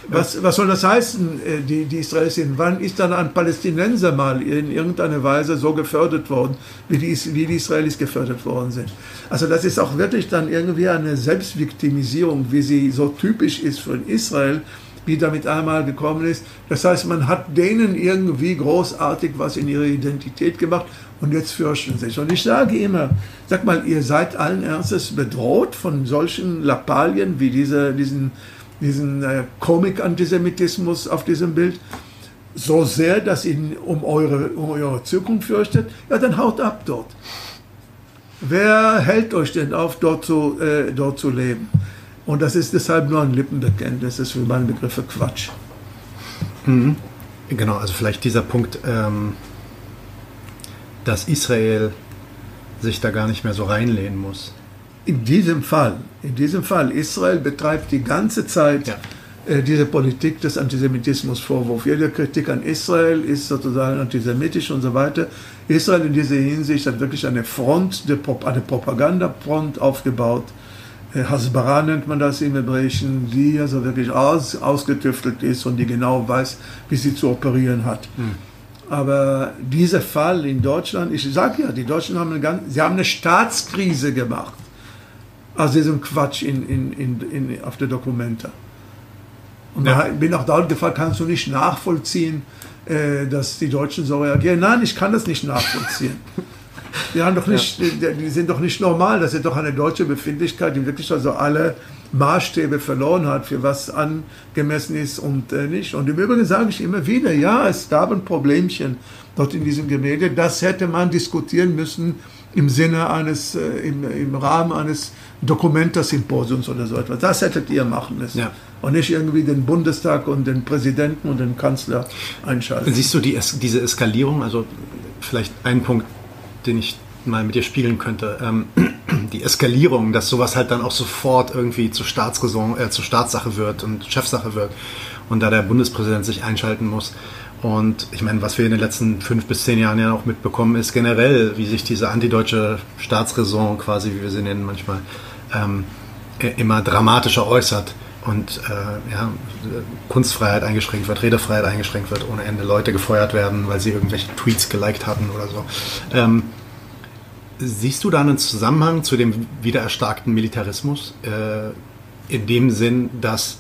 Was, was soll das heißen, äh, die, die Israelis? Wann ist dann ein Palästinenser mal in irgendeiner Weise so gefördert worden, wie die, wie die Israelis gefördert worden sind? Also das ist auch wirklich dann irgendwie eine Selbstviktimisierung, wie sie so typisch ist für Israel, wie damit einmal gekommen ist. Das heißt, man hat denen irgendwie großartig was in ihre Identität gemacht und jetzt fürchten sich. Und ich sage immer, sag mal, ihr seid allen Ernstes bedroht von solchen Lappalien wie diese, diesen diesen äh, Comic-Antisemitismus auf diesem Bild so sehr, dass ihn um eure, um eure Zukunft fürchtet, ja, dann haut ab dort. Wer hält euch denn auf, dort zu, äh, dort zu leben? Und das ist deshalb nur ein Lippenbekenntnis, das ist für meine Begriffe Quatsch. Mhm. Genau, also vielleicht dieser Punkt, ähm, dass Israel sich da gar nicht mehr so reinlehnen muss. In diesem Fall, in diesem Fall, Israel betreibt die ganze Zeit ja. äh, diese Politik des Antisemitismus Vorwurf. Jede Kritik an Israel ist sozusagen antisemitisch und so weiter. Israel in dieser Hinsicht hat wirklich eine Front, eine Propagandafront aufgebaut. Äh, Hasbara nennt man das im Hebräischen, die also wirklich aus, ausgetüftelt ist und die genau weiß, wie sie zu operieren hat. Mhm. Aber dieser Fall in Deutschland, ich sage ja, die Deutschen haben eine, ganz, sie haben eine Staatskrise gemacht aus diesem Quatsch in, in, in, in auf der Dokumente. Und ja. da bin auch dort gefragt, kannst du nicht nachvollziehen, äh, dass die Deutschen so reagieren? Nein, ich kann das nicht nachvollziehen. Die, haben doch nicht, ja. die, die, sind doch nicht normal. Das ist doch eine deutsche Befindlichkeit, die wirklich also alle Maßstäbe verloren hat, für was angemessen ist und äh, nicht. Und im Übrigen sage ich immer wieder, ja, es gab ein Problemchen dort in diesem Gemälde. Das hätte man diskutieren müssen im Sinne eines, äh, im, im Rahmen eines Dokumenta-Symposiums oder so etwas. Das hättet ihr machen müssen. Ja. Und nicht irgendwie den Bundestag und den Präsidenten und den Kanzler einschalten. Siehst du die, diese Eskalierung, also vielleicht ein Punkt, den ich mal mit dir spiegeln könnte. Ähm, die Eskalierung, dass sowas halt dann auch sofort irgendwie zur, Staatsräson, äh, zur Staatssache wird und Chefsache wird und da der Bundespräsident sich einschalten muss. Und ich meine, was wir in den letzten fünf bis zehn Jahren ja auch mitbekommen, ist generell, wie sich diese antideutsche Staatsräson quasi, wie wir sie nennen manchmal, ähm, immer dramatischer äußert und äh, ja, Kunstfreiheit eingeschränkt wird, Redefreiheit eingeschränkt wird, ohne Ende Leute gefeuert werden, weil sie irgendwelche Tweets geliked hatten oder so. Ähm, siehst du da einen Zusammenhang zu dem wiedererstarkten Militarismus? Äh, in dem Sinn, dass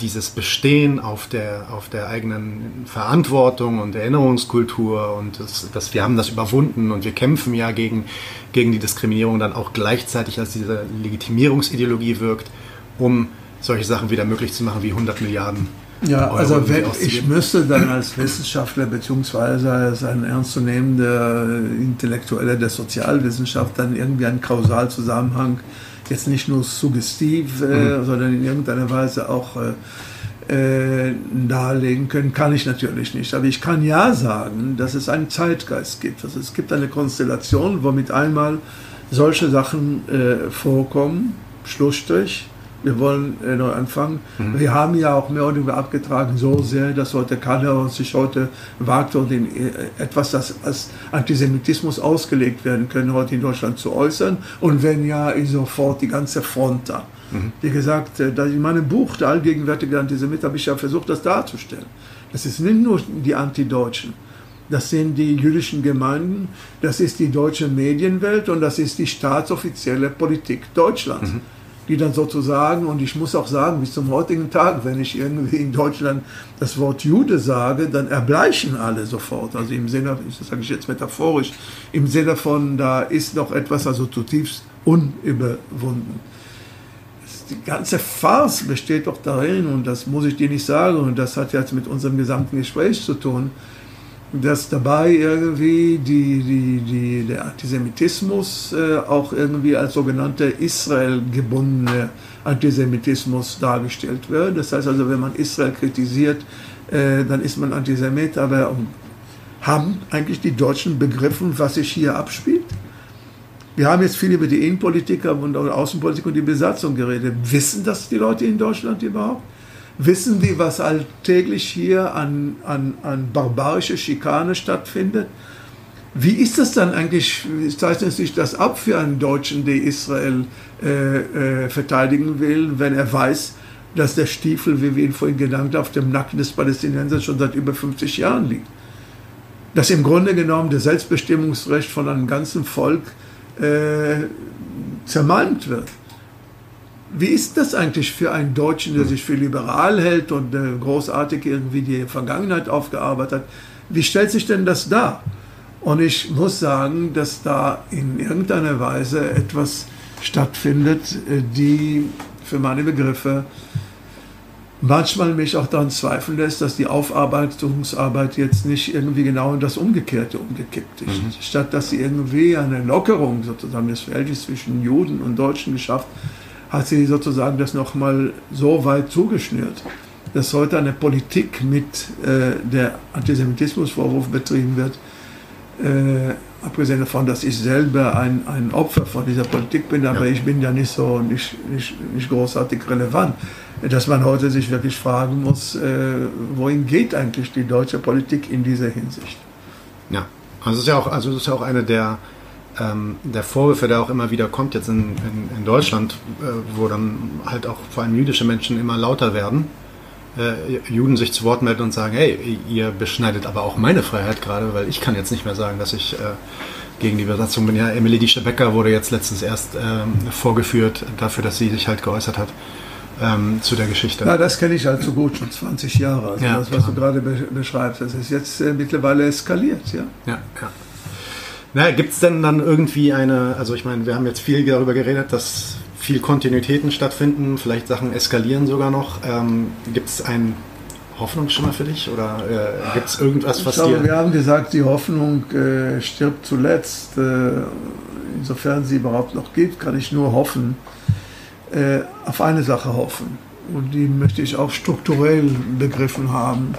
dieses Bestehen auf der, auf der eigenen Verantwortung und Erinnerungskultur und das, dass wir haben das überwunden und wir kämpfen ja gegen, gegen die Diskriminierung dann auch gleichzeitig als diese Legitimierungsideologie wirkt, um solche Sachen wieder möglich zu machen wie 100 Milliarden. Ja, Euro also wenn, ich müsste dann als Wissenschaftler beziehungsweise als ein ernstzunehmender Intellektueller der Sozialwissenschaft dann irgendwie einen Kausalzusammenhang jetzt nicht nur suggestiv, äh, mhm. sondern in irgendeiner Weise auch äh, äh, darlegen können, kann ich natürlich nicht. Aber ich kann ja sagen, dass es einen Zeitgeist gibt. Also es gibt eine Konstellation, womit einmal solche Sachen äh, vorkommen, Schlussstrich, wir wollen äh, neu anfangen. Mhm. Wir haben ja auch mehr oder weniger abgetragen, so sehr, dass heute keiner sich heute wagt, und in, äh, etwas, das als Antisemitismus ausgelegt werden könnte, heute in Deutschland zu äußern. Und wenn ja, ist sofort die ganze Front da. Mhm. Wie gesagt, äh, in meinem Buch, der allgegenwärtige Antisemit, habe ich ja versucht, das darzustellen. Das ist nicht nur die Antideutschen. Das sind die jüdischen Gemeinden, das ist die deutsche Medienwelt und das ist die staatsoffizielle Politik Deutschlands. Mhm die dann sozusagen, und ich muss auch sagen, bis zum heutigen Tag, wenn ich irgendwie in Deutschland das Wort Jude sage, dann erbleichen alle sofort. Also im Sinne, das sage ich jetzt metaphorisch, im Sinne von, da ist noch etwas also zutiefst unüberwunden. Die ganze Farce besteht doch darin, und das muss ich dir nicht sagen, und das hat jetzt mit unserem gesamten Gespräch zu tun, dass dabei irgendwie die, die, die, der Antisemitismus äh, auch irgendwie als sogenannter Israel-gebundene Antisemitismus dargestellt wird. Das heißt also, wenn man Israel kritisiert, äh, dann ist man Antisemit, aber um, haben eigentlich die Deutschen begriffen, was sich hier abspielt? Wir haben jetzt viel über die Innenpolitik und Außenpolitik und die Besatzung geredet. Wissen das die Leute in Deutschland überhaupt? Wissen die, was alltäglich hier an, an, an barbarischer Schikane stattfindet? Wie ist das dann eigentlich, zeichnet sich das ab für einen Deutschen, der Israel äh, äh, verteidigen will, wenn er weiß, dass der Stiefel, wie wir ihn vorhin genannt haben, auf dem Nacken des Palästinensers schon seit über 50 Jahren liegt? Dass im Grunde genommen das Selbstbestimmungsrecht von einem ganzen Volk äh, zermalmt wird. Wie ist das eigentlich für einen Deutschen, der sich für liberal hält und äh, großartig irgendwie die Vergangenheit aufgearbeitet hat? Wie stellt sich denn das dar? Und ich muss sagen, dass da in irgendeiner Weise etwas stattfindet, äh, die für meine Begriffe manchmal mich auch daran zweifeln lässt, dass die Aufarbeitungsarbeit jetzt nicht irgendwie genau in das Umgekehrte umgekippt ist. Mhm. Statt dass sie irgendwie eine Lockerung sozusagen des Verhältnisses zwischen Juden und Deutschen geschafft hat sie sozusagen das nochmal so weit zugeschnürt, dass heute eine Politik mit äh, der Antisemitismusvorwurf betrieben wird, äh, abgesehen davon, dass ich selber ein, ein Opfer von dieser Politik bin, aber ja. ich bin ja nicht so nicht, nicht, nicht großartig relevant, dass man heute sich wirklich fragen muss, äh, wohin geht eigentlich die deutsche Politik in dieser Hinsicht? Ja, also es ist ja auch, also es ist ja auch eine der ähm, der Vorwürfe, der auch immer wieder kommt jetzt in, in, in Deutschland, äh, wo dann halt auch vor allem jüdische Menschen immer lauter werden, äh, Juden sich zu Wort melden und sagen, hey, ihr beschneidet aber auch meine Freiheit gerade, weil ich kann jetzt nicht mehr sagen, dass ich äh, gegen die Besatzung bin. Ja, Emily Diescher-Becker wurde jetzt letztens erst ähm, vorgeführt dafür, dass sie sich halt geäußert hat ähm, zu der Geschichte. Ja, das kenne ich halt so gut, schon 20 Jahre. Also ja, das, was genau. du gerade be beschreibst, das ist jetzt äh, mittlerweile eskaliert, ja. Ja, ja. Na, gibt es denn dann irgendwie eine, also ich meine, wir haben jetzt viel darüber geredet, dass viel Kontinuitäten stattfinden, vielleicht Sachen eskalieren sogar noch. Ähm, gibt es ein Hoffnungsschimmer für dich oder äh, gibt es irgendwas, was glaube, dir... Wir haben gesagt, die Hoffnung äh, stirbt zuletzt. Äh, insofern sie überhaupt noch gibt, kann ich nur hoffen, äh, auf eine Sache hoffen. Und die möchte ich auch strukturell begriffen haben.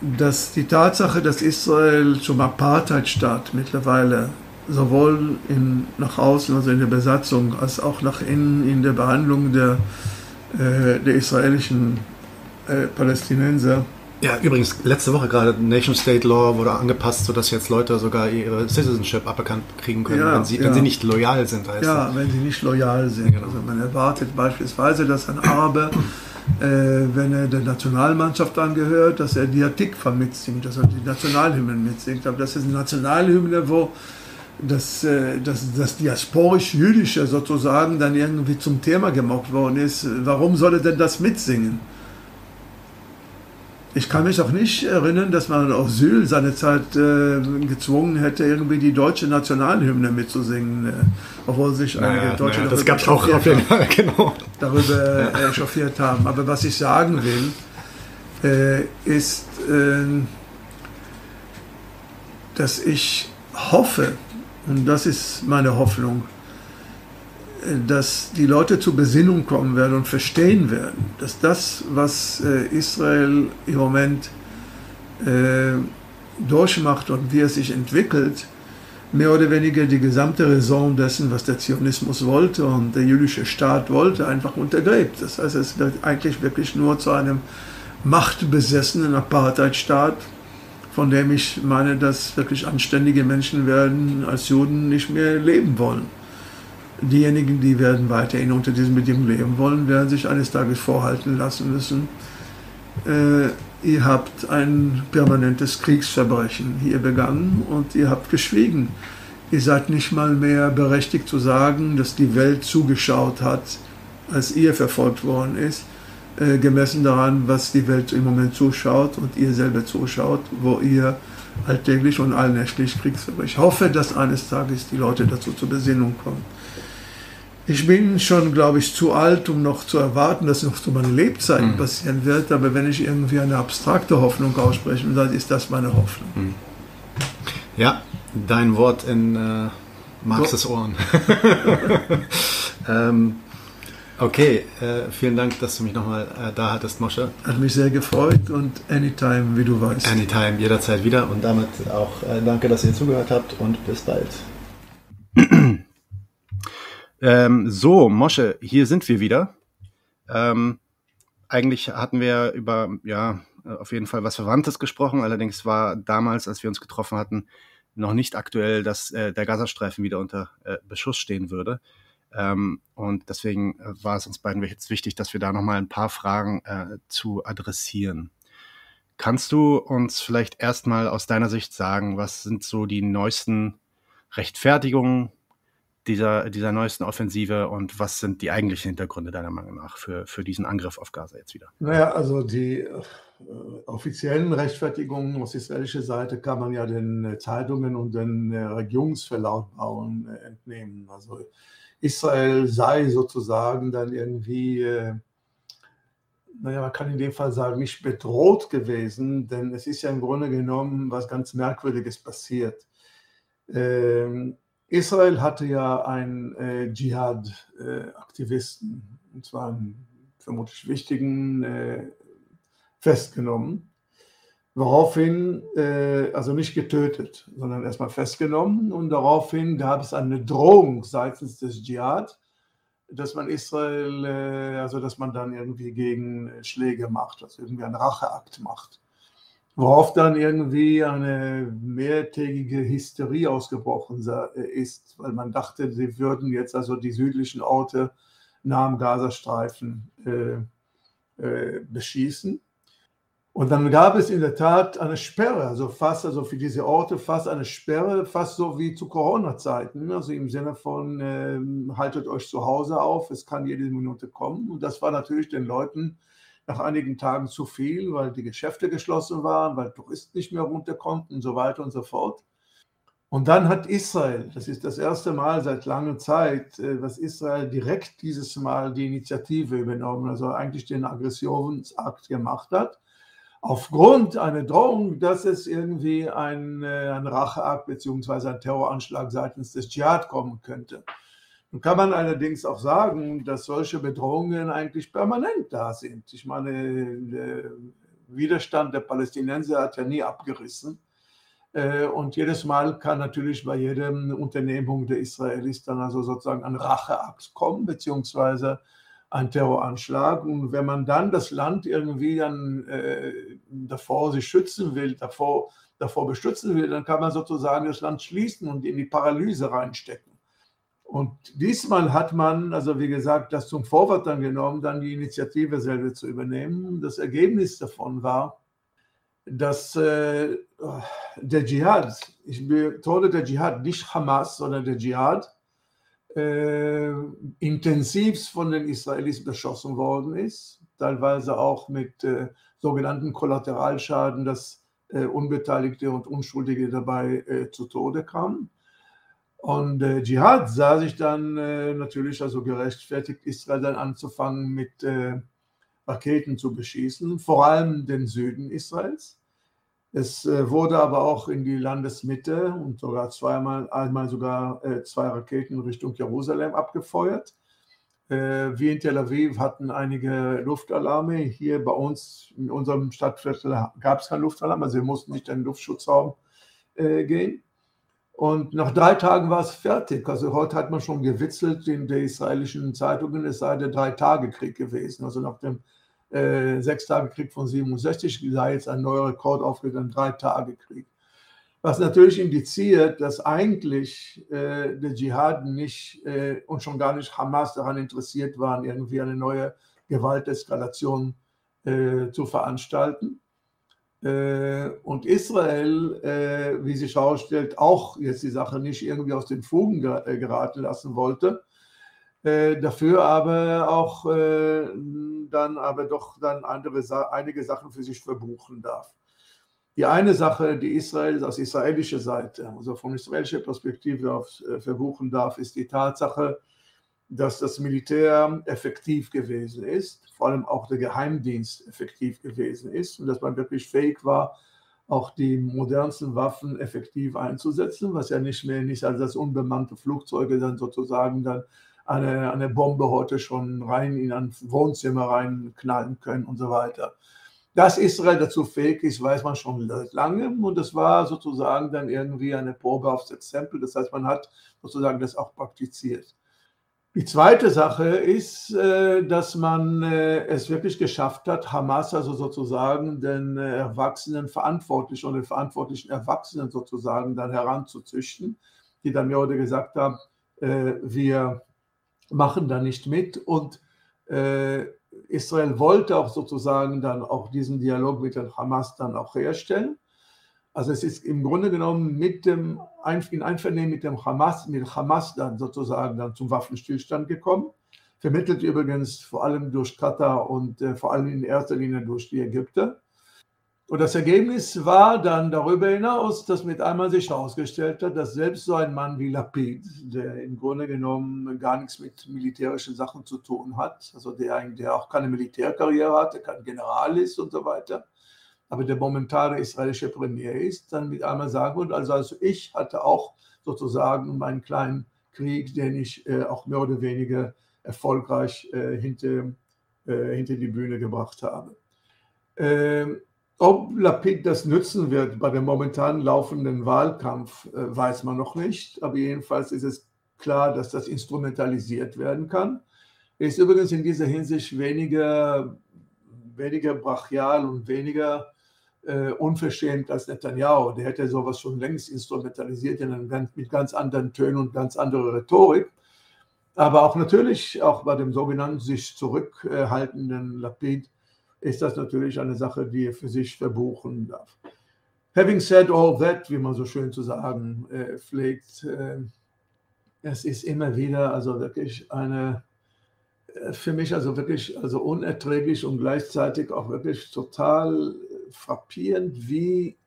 Dass die Tatsache, dass Israel zum Apartheidstaat mittlerweile sowohl in, nach außen, also in der Besatzung, als auch nach innen in der Behandlung der, äh, der israelischen äh, Palästinenser. Ja, übrigens, letzte Woche gerade Nation State Law wurde angepasst, sodass jetzt Leute sogar ihre Citizenship aberkannt kriegen können, ja, wenn, sie, ja. wenn sie nicht loyal sind. Ja, das. wenn sie nicht loyal sind. Genau. Also man erwartet beispielsweise, dass ein Araber, äh, wenn er der Nationalmannschaft angehört, dass er die Atikfa mitsingt, dass er die Nationalhymnen mitsingt. Aber das ist eine Nationalhymne, wo das, äh, das, das diasporisch-jüdische sozusagen dann irgendwie zum Thema gemacht worden ist. Warum soll er denn das mitsingen? Ich kann mich auch nicht erinnern, dass man auf Syl seine Zeit äh, gezwungen hätte, irgendwie die deutsche Nationalhymne mitzusingen, äh, obwohl sich naja, einige Deutsche naja, das gab's auch auf jeden Fall, genau. darüber äh, chauffiert haben. Aber was ich sagen will, äh, ist, äh, dass ich hoffe, und das ist meine Hoffnung, dass die Leute zur Besinnung kommen werden und verstehen werden, dass das, was äh, Israel im Moment äh, durchmacht und wie es sich entwickelt, mehr oder weniger die gesamte Raison dessen, was der Zionismus wollte und der jüdische Staat wollte, einfach untergräbt. Das heißt, es wird eigentlich wirklich nur zu einem machtbesessenen Apartheidstaat, von dem ich meine, dass wirklich anständige Menschen werden als Juden nicht mehr leben wollen. Diejenigen, die werden weiterhin unter diesen Bedingungen leben wollen, werden sich eines Tages vorhalten lassen müssen. Äh, ihr habt ein permanentes Kriegsverbrechen hier begangen und ihr habt geschwiegen. Ihr seid nicht mal mehr berechtigt zu sagen, dass die Welt zugeschaut hat, als ihr verfolgt worden ist, äh, gemessen daran, was die Welt im Moment zuschaut und ihr selber zuschaut, wo ihr alltäglich und allnächtlich Kriegsverbrechen. Ich hoffe, dass eines Tages die Leute dazu zur Besinnung kommen. Ich bin schon, glaube ich, zu alt, um noch zu erwarten, dass noch zu meinen Lebzeiten mhm. passieren wird. Aber wenn ich irgendwie eine abstrakte Hoffnung ausspreche, dann ist das meine Hoffnung. Mhm. Ja, dein Wort in äh, Marxes Ohren. ähm, okay, äh, vielen Dank, dass du mich nochmal äh, da hattest, Mosche. Hat mich sehr gefreut und anytime, wie du weißt. Anytime, jederzeit wieder. Und damit auch äh, danke, dass ihr zugehört habt und bis bald. Ähm, so, Mosche, hier sind wir wieder. Ähm, eigentlich hatten wir über, ja, auf jeden Fall was Verwandtes gesprochen. Allerdings war damals, als wir uns getroffen hatten, noch nicht aktuell, dass äh, der Gazastreifen wieder unter äh, Beschuss stehen würde. Ähm, und deswegen äh, war es uns beiden jetzt wichtig, dass wir da nochmal ein paar Fragen äh, zu adressieren. Kannst du uns vielleicht erstmal aus deiner Sicht sagen, was sind so die neuesten Rechtfertigungen dieser, dieser neuesten Offensive und was sind die eigentlichen Hintergründe deiner Meinung nach für, für diesen Angriff auf Gaza jetzt wieder? Naja, also die äh, offiziellen Rechtfertigungen aus israelischer Seite kann man ja den äh, Zeitungen und den äh, Regierungsverlautbarungen äh, entnehmen. Also Israel sei sozusagen dann irgendwie, äh, naja, man kann in dem Fall sagen, nicht bedroht gewesen, denn es ist ja im Grunde genommen was ganz Merkwürdiges passiert. Ähm, Israel hatte ja einen äh, Dschihad-Aktivisten, äh, und zwar einen vermutlich wichtigen, äh, festgenommen. Woraufhin, äh, also nicht getötet, sondern erstmal festgenommen. Und daraufhin gab es eine Drohung seitens des Dschihad, dass man Israel, äh, also dass man dann irgendwie gegen Schläge macht, also irgendwie einen Racheakt macht. Worauf dann irgendwie eine mehrtägige Hysterie ausgebrochen ist, weil man dachte, sie würden jetzt also die südlichen Orte nah am Gazastreifen äh, äh, beschießen. Und dann gab es in der Tat eine Sperre, also fast, also für diese Orte fast eine Sperre, fast so wie zu Corona-Zeiten, also im Sinne von äh, haltet euch zu Hause auf, es kann jede Minute kommen. Und das war natürlich den Leuten nach einigen Tagen zu viel, weil die Geschäfte geschlossen waren, weil Touristen nicht mehr runter konnten und so weiter und so fort. Und dann hat Israel, das ist das erste Mal seit langer Zeit, äh, dass Israel direkt dieses Mal die Initiative übernommen, also eigentlich den Aggressionsakt gemacht hat aufgrund einer Drohung, dass es irgendwie ein, äh, ein Racheakt bzw. ein Terroranschlag seitens des Dschihad kommen könnte. Nun kann man allerdings auch sagen, dass solche Bedrohungen eigentlich permanent da sind. Ich meine, der Widerstand der Palästinenser hat ja nie abgerissen. Äh, und jedes Mal kann natürlich bei jeder Unternehmung der Israelis dann also sozusagen ein Racheakt kommen, beziehungsweise ein Terroranschlag. Und wenn man dann das Land irgendwie dann äh, davor sich schützen will, davor, davor beschützen will, dann kann man sozusagen das Land schließen und in die Paralyse reinstecken. Und diesmal hat man, also wie gesagt, das zum Vorwort dann genommen, dann die Initiative selber zu übernehmen. Das Ergebnis davon war, dass äh, der Dschihad, ich betone der Dschihad, nicht Hamas, sondern der Dschihad, äh, intensivst von den Israelis beschossen worden ist, teilweise auch mit äh, sogenannten Kollateralschaden, dass äh, Unbeteiligte und Unschuldige dabei äh, zu Tode kamen. Und äh, Dschihad sah sich dann äh, natürlich also gerechtfertigt, Israel dann anzufangen mit äh, Raketen zu beschießen, vor allem den Süden Israels. Es äh, wurde aber auch in die Landesmitte und sogar zweimal, einmal sogar äh, zwei Raketen Richtung Jerusalem abgefeuert. Äh, wir in Tel Aviv hatten einige Luftalarme. Hier bei uns in unserem Stadtviertel gab es keinen Luftalarm, also wir mussten nicht in den Luftschutzraum gehen. Und nach drei Tagen war es fertig. Also heute hat man schon gewitzelt in der israelischen Zeitungen, es sei der Drei-Tage-Krieg gewesen. Also nach dem äh, sechs Tage Krieg von 67, sei jetzt ein neuer Rekord aufgegangen, drei Tage Krieg. Was natürlich indiziert, dass eigentlich äh, der Dschihad nicht äh, und schon gar nicht Hamas daran interessiert waren, irgendwie eine neue Gewalteskalation äh, zu veranstalten. Äh, und Israel, äh, wie sich herausstellt, auch jetzt die Sache nicht irgendwie aus den Fugen geraten lassen wollte, äh, dafür aber auch äh, dann aber doch dann andere, einige Sachen für sich verbuchen darf. Die eine Sache, die Israel aus israelischer Seite, also von israelischer Perspektive aus äh, verbuchen darf, ist die Tatsache, dass das Militär effektiv gewesen ist, vor allem auch der Geheimdienst effektiv gewesen ist und dass man wirklich fähig war, auch die modernsten Waffen effektiv einzusetzen, was ja nicht mehr nicht als das unbemannte Flugzeuge dann sozusagen dann eine, eine Bombe heute schon rein in ein Wohnzimmer reinknallen können und so weiter. Dass Israel dazu fähig ist, weiß man schon lange und das war sozusagen dann irgendwie eine Probe aufs Exempel. Das heißt, man hat sozusagen das auch praktiziert. Die zweite Sache ist, äh, dass man äh, es wirklich geschafft hat, Hamas also sozusagen den äh, Erwachsenen Verantwortlichen und den verantwortlichen Erwachsenen sozusagen dann heranzuzüchten, die dann mir heute gesagt haben, wir machen da nicht mit und Israel wollte auch sozusagen dann auch diesen Dialog mit der Hamas dann auch herstellen. Also es ist im Grunde genommen mit dem in Einvernehmen mit dem Hamas, mit Hamas dann sozusagen dann zum Waffenstillstand gekommen. Vermittelt übrigens vor allem durch Katar und äh, vor allem in erster Linie durch die Ägypter. Und das Ergebnis war dann darüber hinaus, dass mit einmal sich herausgestellt hat, dass selbst so ein Mann wie Lapid, der im Grunde genommen gar nichts mit militärischen Sachen zu tun hat, also der, der auch keine Militärkarriere hat, der kein General ist und so weiter, aber der momentane israelische Premier ist, dann mit einmal sagen wird, also, also ich hatte auch sozusagen meinen kleinen Krieg, den ich äh, auch mehr oder weniger erfolgreich äh, hinter, äh, hinter die Bühne gebracht habe. Ähm, ob Lapid das nützen wird bei dem momentan laufenden Wahlkampf, äh, weiß man noch nicht. Aber jedenfalls ist es klar, dass das instrumentalisiert werden kann. Er ist übrigens in dieser Hinsicht weniger, weniger brachial und weniger äh, unverschämt als Netanyahu. Der hätte sowas schon längst instrumentalisiert in einem, mit ganz anderen Tönen und ganz anderer Rhetorik. Aber auch natürlich, auch bei dem sogenannten sich zurückhaltenden Lapid, ist das natürlich eine Sache, die er für sich verbuchen darf. Having said all that, wie man so schön zu sagen äh, pflegt, äh, es ist immer wieder also wirklich eine, äh, für mich also wirklich also unerträglich und gleichzeitig auch wirklich total frappierend, wie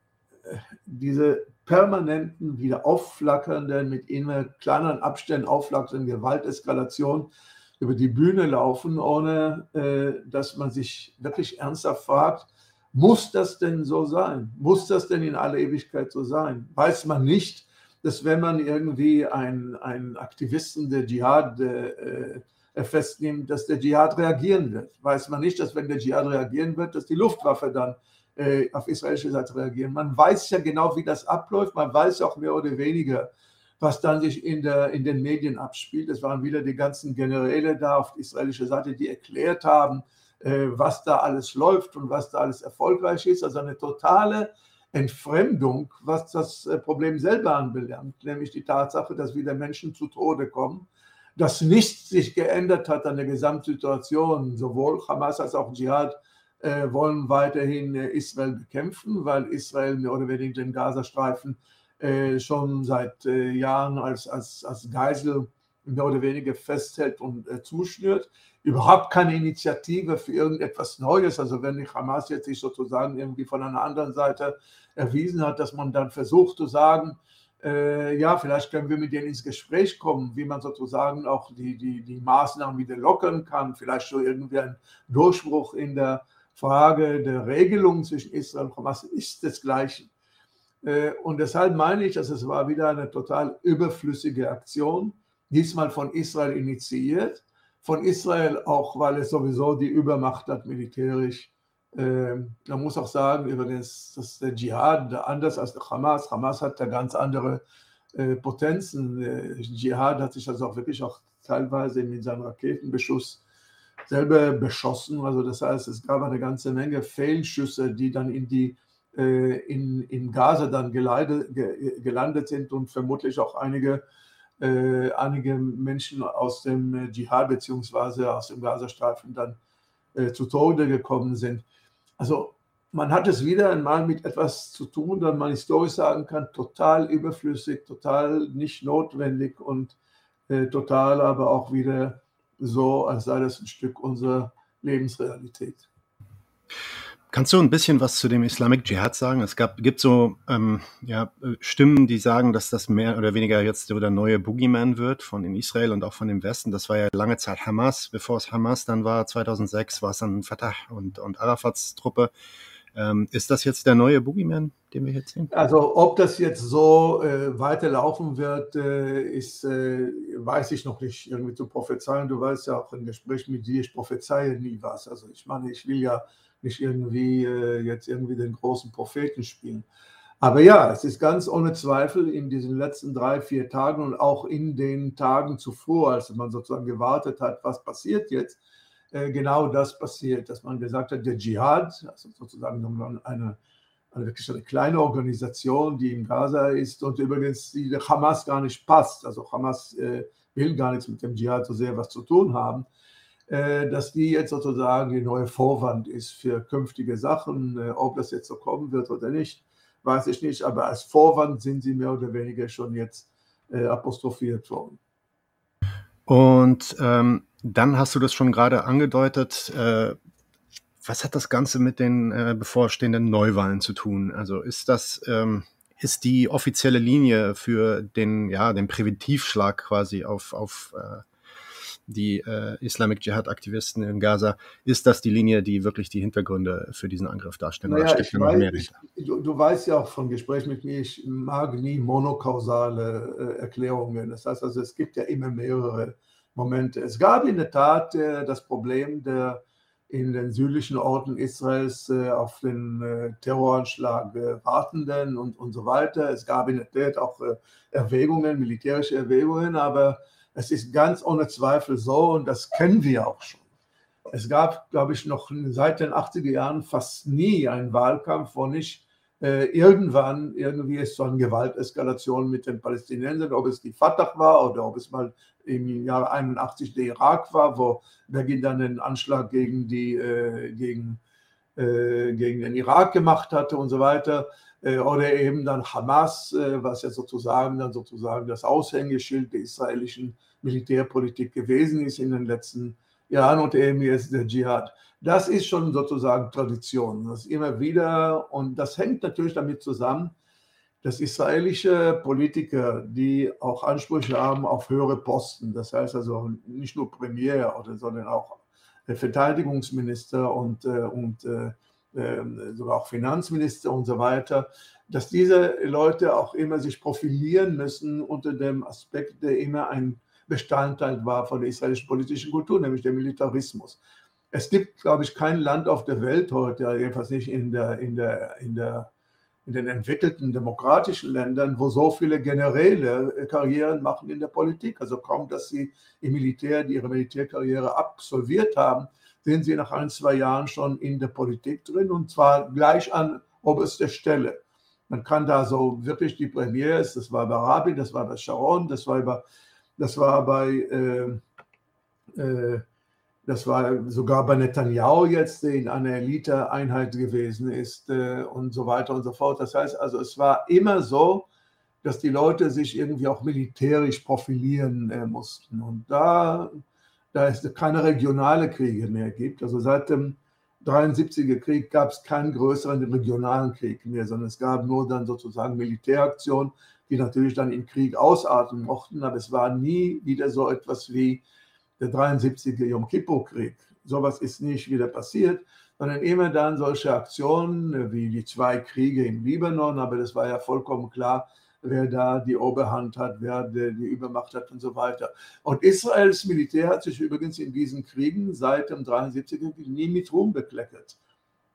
äh, diese permanenten, wieder aufflackernden, mit immer kleineren Abständen aufflackernden Gewalteskalation über die Bühne laufen, ohne äh, dass man sich wirklich ernsthaft fragt, muss das denn so sein? Muss das denn in aller Ewigkeit so sein? Weiß man nicht, dass wenn man irgendwie einen, einen Aktivisten der Dschihad äh, äh, festnimmt, dass der Dschihad reagieren wird? Weiß man nicht, dass wenn der Dschihad reagieren wird, dass die Luftwaffe dann äh, auf israelische Seite reagieren? Man weiß ja genau, wie das abläuft. Man weiß auch mehr oder weniger, was dann sich in, der, in den Medien abspielt. Es waren wieder die ganzen Generäle da auf israelischer Seite, die erklärt haben, äh, was da alles läuft und was da alles erfolgreich ist. Also eine totale Entfremdung, was das äh, Problem selber anbelangt, nämlich die Tatsache, dass wieder Menschen zu Tode kommen, dass nichts sich geändert hat an der Gesamtsituation. Sowohl Hamas als auch Dschihad äh, wollen weiterhin äh, Israel bekämpfen, weil Israel mehr oder weniger den Gazastreifen äh, schon seit äh, Jahren als, als, als Geisel mehr oder weniger festhält und äh, zuschnürt überhaupt keine Initiative für irgendetwas Neues. Also wenn die Hamas jetzt sich sozusagen irgendwie von einer anderen Seite erwiesen hat, dass man dann versucht zu sagen, äh, ja, vielleicht können wir mit denen ins Gespräch kommen, wie man sozusagen auch die, die, die Maßnahmen wieder lockern kann, vielleicht so irgendwie ein Durchbruch in der Frage der Regelung zwischen Israel und Hamas ist desgleichen. Äh, und deshalb meine ich, dass es war wieder eine total überflüssige Aktion, diesmal von Israel initiiert von Israel, auch weil es sowieso die Übermacht hat militärisch. Ähm, man muss auch sagen, übrigens, dass der Dschihad anders als der Hamas, Hamas hat da ganz andere äh, Potenzen. Der Dschihad hat sich also auch wirklich auch teilweise mit seinem Raketenbeschuss selber beschossen. Also das heißt, es gab eine ganze Menge Fehlschüsse, die dann in die äh, in, in Gaza dann geleitet, gelandet sind und vermutlich auch einige äh, einige Menschen aus dem Dschihad bzw. aus dem Gazastreifen dann äh, zu Tode gekommen sind. Also man hat es wieder einmal mit etwas zu tun, das man historisch sagen kann, total überflüssig, total nicht notwendig und äh, total aber auch wieder so, als sei das ein Stück unserer Lebensrealität. Kannst du ein bisschen was zu dem Islamic Dschihad sagen? Es gab, gibt so ähm, ja, Stimmen, die sagen, dass das mehr oder weniger jetzt der neue Boogeyman wird von in Israel und auch von dem Westen. Das war ja lange Zeit Hamas. Bevor es Hamas dann war, 2006, war es dann Fatah und, und Arafats Truppe. Ähm, ist das jetzt der neue Boogeyman, den wir jetzt sehen? Also ob das jetzt so äh, weiterlaufen wird, äh, ist, äh, weiß ich noch nicht irgendwie zu prophezeien. Du weißt ja auch im Gespräch mit dir, ich prophezeie nie was. Also ich meine, ich will ja nicht irgendwie äh, jetzt irgendwie den großen Propheten spielen. Aber ja, es ist ganz ohne Zweifel in diesen letzten drei, vier Tagen und auch in den Tagen zuvor, als man sozusagen gewartet hat, was passiert jetzt, genau das passiert, dass man gesagt hat, der Dschihad, also sozusagen eine, eine wirklich eine kleine Organisation, die in Gaza ist und übrigens die der Hamas gar nicht passt. Also Hamas äh, will gar nichts mit dem Dschihad so sehr was zu tun haben. Äh, dass die jetzt sozusagen die neue Vorwand ist für künftige Sachen. Äh, ob das jetzt so kommen wird oder nicht, weiß ich nicht, aber als Vorwand sind sie mehr oder weniger schon jetzt äh, apostrophiert worden. Und ähm, dann hast du das schon gerade angedeutet. Äh, was hat das Ganze mit den äh, bevorstehenden Neuwahlen zu tun? Also ist das ähm, ist die offizielle Linie für den ja den Präventivschlag quasi auf auf äh, die äh, Islamic Jihad-Aktivisten in Gaza. Ist das die Linie, die wirklich die Hintergründe für diesen Angriff darstellen? Naja, ich weiß, ich, du, du, weißt ja auch von Gesprächen mit mir, ich mag nie monokausale äh, Erklärungen. Das heißt also, es gibt ja immer mehrere Momente. Es gab in der Tat äh, das Problem der in den südlichen Orten Israels äh, auf den äh, Terroranschlag äh, wartenden und, und so weiter. Es gab in der Tat auch äh, Erwägungen, militärische Erwägungen, aber es ist ganz ohne Zweifel so und das kennen wir auch schon. Es gab, glaube ich, noch seit den 80er Jahren fast nie einen Wahlkampf, wo nicht äh, irgendwann irgendwie es zu einer Gewalteskalation mit den Palästinensern, ob es die Fatah war oder ob es mal im Jahr 81 der Irak war, wo Beginn dann den Anschlag gegen die, äh, gegen äh, gegen den Irak gemacht hatte und so weiter. Äh, oder eben dann Hamas, äh, was ja sozusagen dann sozusagen das Aushängeschild der israelischen Militärpolitik gewesen ist in den letzten Jahren und eben jetzt der Dschihad. Das ist schon sozusagen Tradition. Das immer wieder und das hängt natürlich damit zusammen, dass israelische Politiker, die auch Ansprüche haben auf höhere Posten, das heißt also nicht nur Premier, oder, sondern auch Verteidigungsminister und, äh, und äh, ähm, sogar auch Finanzminister und so weiter, dass diese Leute auch immer sich profilieren müssen unter dem Aspekt, der immer ein Bestandteil war von der israelischen politischen Kultur, nämlich der Militarismus. Es gibt, glaube ich, kein Land auf der Welt heute, jedenfalls nicht in, der, in, der, in, der, in den entwickelten demokratischen Ländern, wo so viele Generäle Karrieren machen in der Politik. Also kaum, dass sie im Militär ihre Militärkarriere absolviert haben, sind sie nach ein, zwei Jahren schon in der Politik drin und zwar gleich an oberster Stelle. Man kann da so wirklich die Premiers, das war bei Rabin, das war bei Sharon, das war bei, das war bei, äh, äh, das war sogar bei Netanyahu jetzt, der in einer Elite-Einheit gewesen ist äh, und so weiter und so fort. Das heißt also, es war immer so, dass die Leute sich irgendwie auch militärisch profilieren äh, mussten. Und da da es keine regionale Kriege mehr gibt. Also seit dem 73er Krieg gab es keinen größeren regionalen Krieg mehr, sondern es gab nur dann sozusagen Militäraktionen, die natürlich dann in Krieg ausarten mochten, aber es war nie wieder so etwas wie der 73er Yom Kippur-Krieg. Sowas ist nicht wieder passiert, sondern immer dann solche Aktionen wie die zwei Kriege im Libanon, aber das war ja vollkommen klar, wer da die Oberhand hat, wer die, Übermacht hat und so weiter. Und Israels Militär hat sich übrigens in diesen Kriegen seit dem 73er nie mit Ruhm bekleckert.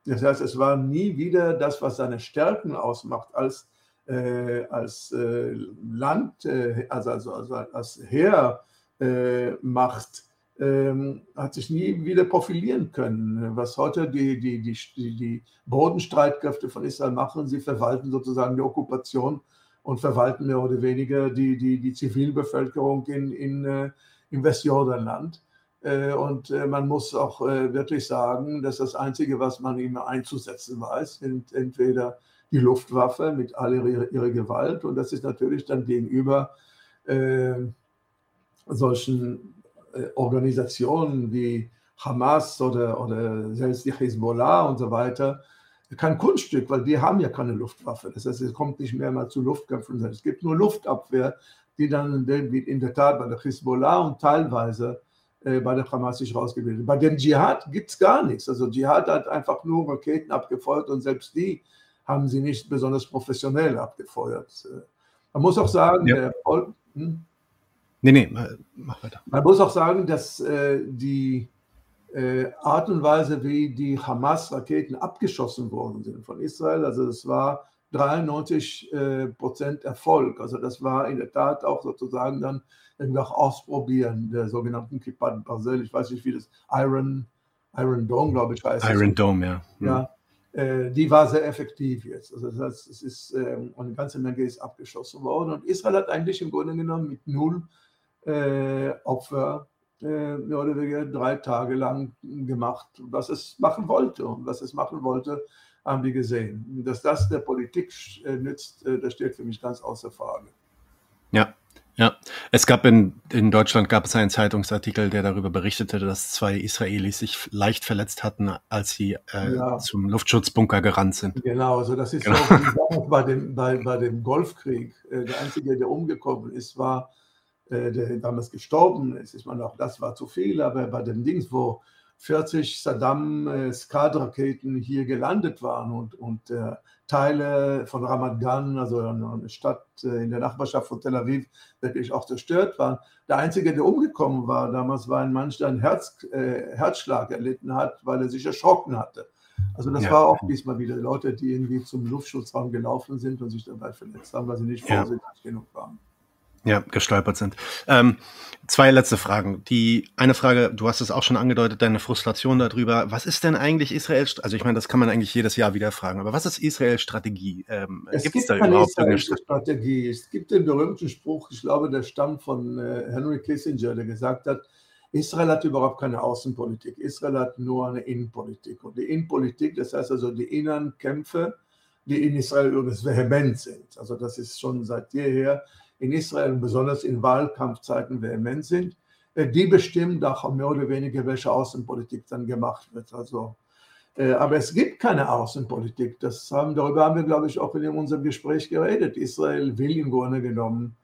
Das heißt, es war nie wieder das, was seine Stärken ausmacht, als, als äh, Land, äh, also, also, also, als Heermacht, ähm, hat sich nie wieder profilieren können. Was heute die, die, die, die Bodenstreitkräfte von Israel machen, sie verwalten sozusagen die Okkupation und verwalten mehr oder weniger die, die, die Zivilbevölkerung in, in, äh, im Westjordanland. Äh, und äh, man muss auch wirklich sagen, dass das Einzige, was man immer einzusetzen weiß, sind entweder die Luftwaffe mit all ihrer, ihrer Gewalt und das ist natürlich dann gegenüber äh, solchen äh, Organisationen wie Hamas oder, oder selbst die Hezbollah und so weiter kein Kunststück, weil die haben ja keine Luftwaffe. Das heißt, es kommt nicht mehr mal zu Luftkämpfen. Es gibt nur Luftabwehr, die dann in der Tat bei der Hezbollah und teilweise äh, bei der Hamas sich rausgebildet. Bei dem Dschihad gibt es gar nichts. Also Dschihad hat einfach nur Raketen abgefeuert und selbst die haben sie nicht besonders professionell abgefeuert. Man muss auch sagen, ja. der Volk, hm? Nee, nee, mach weiter. Man muss auch sagen, dass äh, die äh, Art und Weise, wie die Hamas-Raketen abgeschossen worden sind von Israel. Also es war 93 äh, Prozent Erfolg. Also das war in der Tat auch sozusagen dann irgendwie auch Ausprobieren der sogenannten Kippat Basel. Ich weiß nicht, wie das Iron, Iron Dome, glaube ich, heißt. Iron Dome, ja. Ja, äh, die war sehr effektiv jetzt. Also das heißt, es ist ähm, eine ganze Menge ist abgeschossen worden und Israel hat eigentlich im Grunde genommen mit null äh, Opfer äh, mehr oder weniger drei Tage lang gemacht, was es machen wollte. Und was es machen wollte, haben wir gesehen. Dass das der Politik äh, nützt, äh, das steht für mich ganz außer Frage. Ja, es gab in, in Deutschland gab es einen Zeitungsartikel, der darüber berichtete, dass zwei Israelis sich leicht verletzt hatten, als sie äh, ja. zum Luftschutzbunker gerannt sind. Genau, also das ist genau. auch bei dem, bei, bei dem Golfkrieg. Der einzige, der umgekommen ist, war äh, der damals gestorben ist. Ich meine, auch das war zu viel, aber bei den Dings, wo 40 Saddam äh, hier gelandet waren und, und äh, Teile von Ramat Gan, also eine Stadt äh, in der Nachbarschaft von Tel Aviv, wirklich auch zerstört waren. Der Einzige, der umgekommen war damals, war ein Mensch, der einen Herz, äh, Herzschlag erlitten hat, weil er sich erschrocken hatte. Also das ja. war auch diesmal wieder Leute, die irgendwie zum Luftschutzraum gelaufen sind und sich dabei verletzt haben, weil sie nicht vorsichtig ja. genug waren. Ja, gestolpert sind. Ähm, zwei letzte Fragen. Die eine Frage, du hast es auch schon angedeutet, deine Frustration darüber. Was ist denn eigentlich Israels? Also ich meine, das kann man eigentlich jedes Jahr wieder fragen. Aber was ist Israels Strategie? Ähm, es gibt da keine israelische Strategie. Es gibt den berühmten Spruch, ich glaube, der stammt von äh, Henry Kissinger, der gesagt hat: Israel hat überhaupt keine Außenpolitik. Israel hat nur eine Innenpolitik. Und die Innenpolitik, das heißt also die inneren Kämpfe, die in Israel übrigens vehement sind. Also das ist schon seit jeher in Israel besonders in Wahlkampfzeiten vehement sind. Äh, die bestimmen doch mehr oder weniger, welche Außenpolitik dann gemacht wird. Also, äh, aber es gibt keine Außenpolitik. Das haben, darüber haben wir, glaube ich, auch in unserem Gespräch geredet. Israel will im Grunde genommen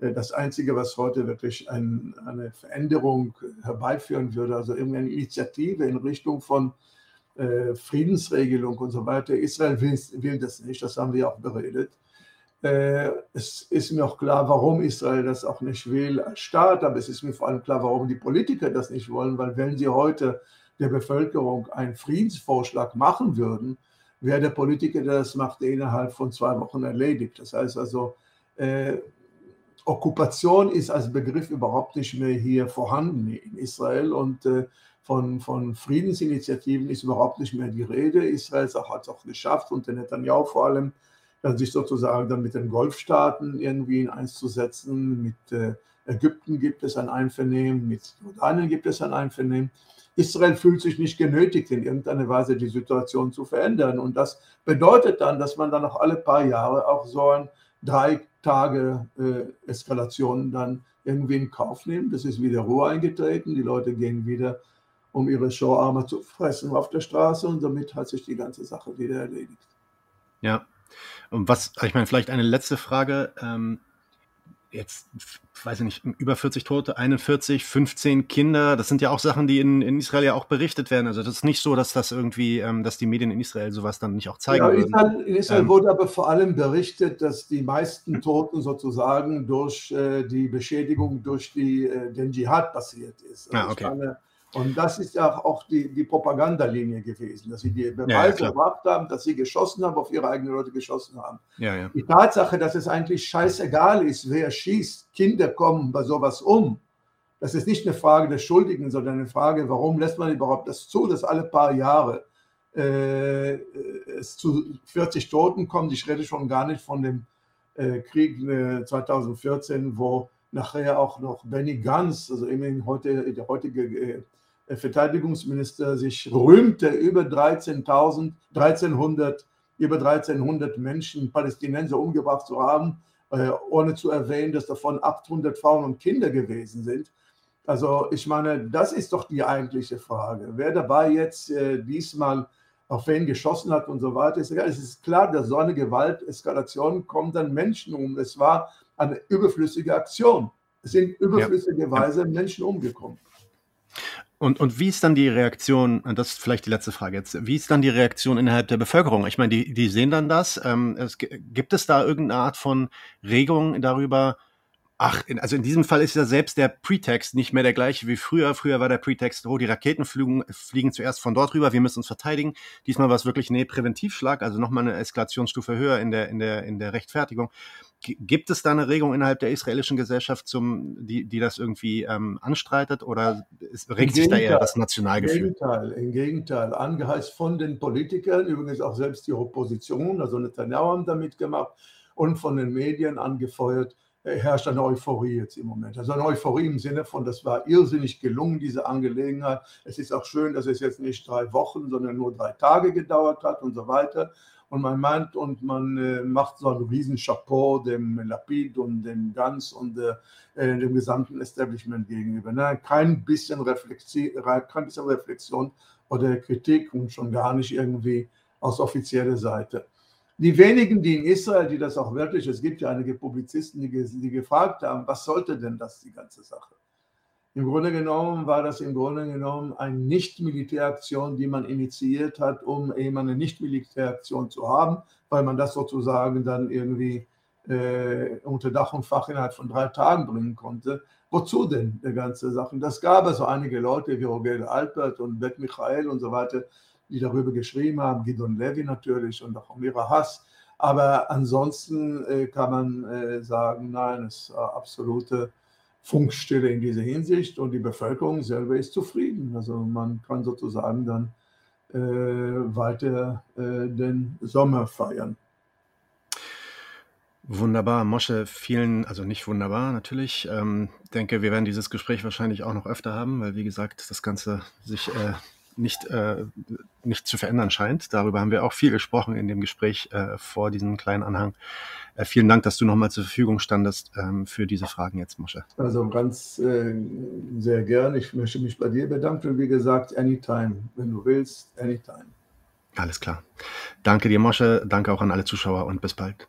äh, das Einzige, was heute wirklich ein, eine Veränderung herbeiführen würde, also irgendeine Initiative in Richtung von Friedensregelung und so weiter. Israel will, will, das nicht, das haben wir auch beredet. Äh, es ist mir auch klar, warum Israel das auch nicht will als Staat, aber es ist mir vor allem klar, warum die Politiker das nicht wollen, weil wenn sie heute der Bevölkerung einen Friedensvorschlag machen würden, wäre der Politiker, der das macht, innerhalb von zwei Wochen erledigt. Das heißt also, äh, Okkupation ist als Begriff überhaupt nicht mehr hier vorhanden in Israel und äh, von, von Friedensinitiativen ist überhaupt nicht mehr die Rede. Israel hat es auch geschafft, unter Netanyahu vor allem, sich sozusagen dann mit den Golfstaaten irgendwie in eins zu setzen. Mit äh, Ägypten gibt es ein Einvernehmen, mit Jordanien gibt es ein Einvernehmen. Israel fühlt sich nicht genötigt, in irgendeiner Weise die Situation zu verändern. Und das bedeutet dann, dass man dann noch alle paar Jahre auch so ein drei Tage äh, Eskalation dann irgendwie in Kauf nimmt. Das ist wieder Ruhe eingetreten. Die Leute gehen wieder, um ihre Showarme zu fressen auf der Straße und damit hat sich die ganze Sache wieder erledigt. Ja, und was, ich meine, vielleicht eine letzte Frage. Ähm, jetzt, weiß ich nicht, über 40 Tote, 41, 15 Kinder. Das sind ja auch Sachen, die in, in Israel ja auch berichtet werden. Also das ist nicht so, dass das irgendwie, ähm, dass die Medien in Israel sowas dann nicht auch zeigen ja. Israel, in Israel ähm, wurde aber vor allem berichtet, dass die meisten Toten sozusagen durch äh, die Beschädigung durch die, äh, den Dschihad passiert ist. Also ah, okay. Meine, und das ist ja auch die, die Propagandalinie gewesen, dass sie die Beweise ja, gebracht haben, dass sie geschossen haben, auf ihre eigenen Leute geschossen haben. Ja, ja. Die Tatsache, dass es eigentlich scheißegal ist, wer schießt, Kinder kommen bei sowas um, das ist nicht eine Frage des Schuldigen, sondern eine Frage, warum lässt man überhaupt das zu, dass alle paar Jahre äh, es zu 40 Toten kommt. Ich rede schon gar nicht von dem äh, Krieg äh, 2014, wo nachher auch noch Benny Gantz, also immerhin heute, der heutige äh, Verteidigungsminister sich rühmte, über 13.000, 1300, über 1300 Menschen, Palästinenser umgebracht zu haben, äh, ohne zu erwähnen, dass davon 800 Frauen und Kinder gewesen sind. Also ich meine, das ist doch die eigentliche Frage. Wer dabei jetzt äh, diesmal auf wen geschossen hat und so weiter, ist egal. Es ist klar, dass so eine Gewalteskalation kommt dann Menschen um. Es war eine überflüssige Aktion. Es sind überflüssigerweise ja. Menschen umgekommen. Und, und wie ist dann die Reaktion, das ist vielleicht die letzte Frage jetzt, wie ist dann die Reaktion innerhalb der Bevölkerung? Ich meine, die, die sehen dann das. Ähm, es, gibt es da irgendeine Art von Regung darüber, Ach, in, also in diesem Fall ist ja selbst der Pretext nicht mehr der gleiche wie früher. Früher war der Pretext, oh, die Raketen fliegen, fliegen zuerst von dort rüber, wir müssen uns verteidigen. Diesmal war es wirklich, nee, Präventivschlag, also nochmal eine Eskalationsstufe höher in der, in der, in der Rechtfertigung. Gibt es da eine Regung innerhalb der israelischen Gesellschaft, zum, die, die das irgendwie ähm, anstreitet oder regt sich da eher das Nationalgefühl? Im Gegenteil, im Gegenteil. Angeheizt von den Politikern, übrigens auch selbst die Opposition, also Netanyahu haben damit gemacht und von den Medien angefeuert herrscht eine Euphorie jetzt im Moment. Also eine Euphorie im Sinne von, das war irrsinnig gelungen, diese Angelegenheit. Es ist auch schön, dass es jetzt nicht drei Wochen, sondern nur drei Tage gedauert hat und so weiter. Und man meint und man äh, macht so einen riesen Chapeau dem Lapid und dem Ganz und äh, äh dem gesamten Establishment gegenüber. Ne? Kein, bisschen kein bisschen Reflexion oder Kritik und schon gar nicht irgendwie aus offizieller Seite. Die wenigen, die in Israel, die das auch wirklich, es gibt ja einige Publizisten, die, die gefragt haben, was sollte denn das, die ganze Sache? Im Grunde genommen war das im Grunde genommen eine Nicht-Militäraktion, die man initiiert hat, um eben eine Nicht-Militäraktion zu haben, weil man das sozusagen dann irgendwie äh, unter Dach und Fach innerhalb von drei Tagen bringen konnte. Wozu denn die ganze Sache? Das gab also einige Leute wie Roger Alpert und Bet Michael und so weiter, die darüber geschrieben haben, Gidon Levy natürlich und auch Amira Hass. Aber ansonsten äh, kann man äh, sagen, nein, es ist absolute Funkstille in dieser Hinsicht und die Bevölkerung selber ist zufrieden. Also man kann sozusagen dann äh, weiter äh, den Sommer feiern. Wunderbar, Mosche, vielen, also nicht wunderbar natürlich. Ähm, denke, wir werden dieses Gespräch wahrscheinlich auch noch öfter haben, weil wie gesagt, das Ganze sich äh, nicht, äh, nicht zu verändern scheint. Darüber haben wir auch viel gesprochen in dem Gespräch äh, vor diesem kleinen Anhang. Äh, vielen Dank, dass du nochmal zur Verfügung standest ähm, für diese Fragen jetzt, Mosche. Also ganz äh, sehr gern. Ich möchte mich bei dir bedanken und wie gesagt, anytime. Wenn du willst, anytime. Alles klar. Danke dir, Mosche. Danke auch an alle Zuschauer und bis bald.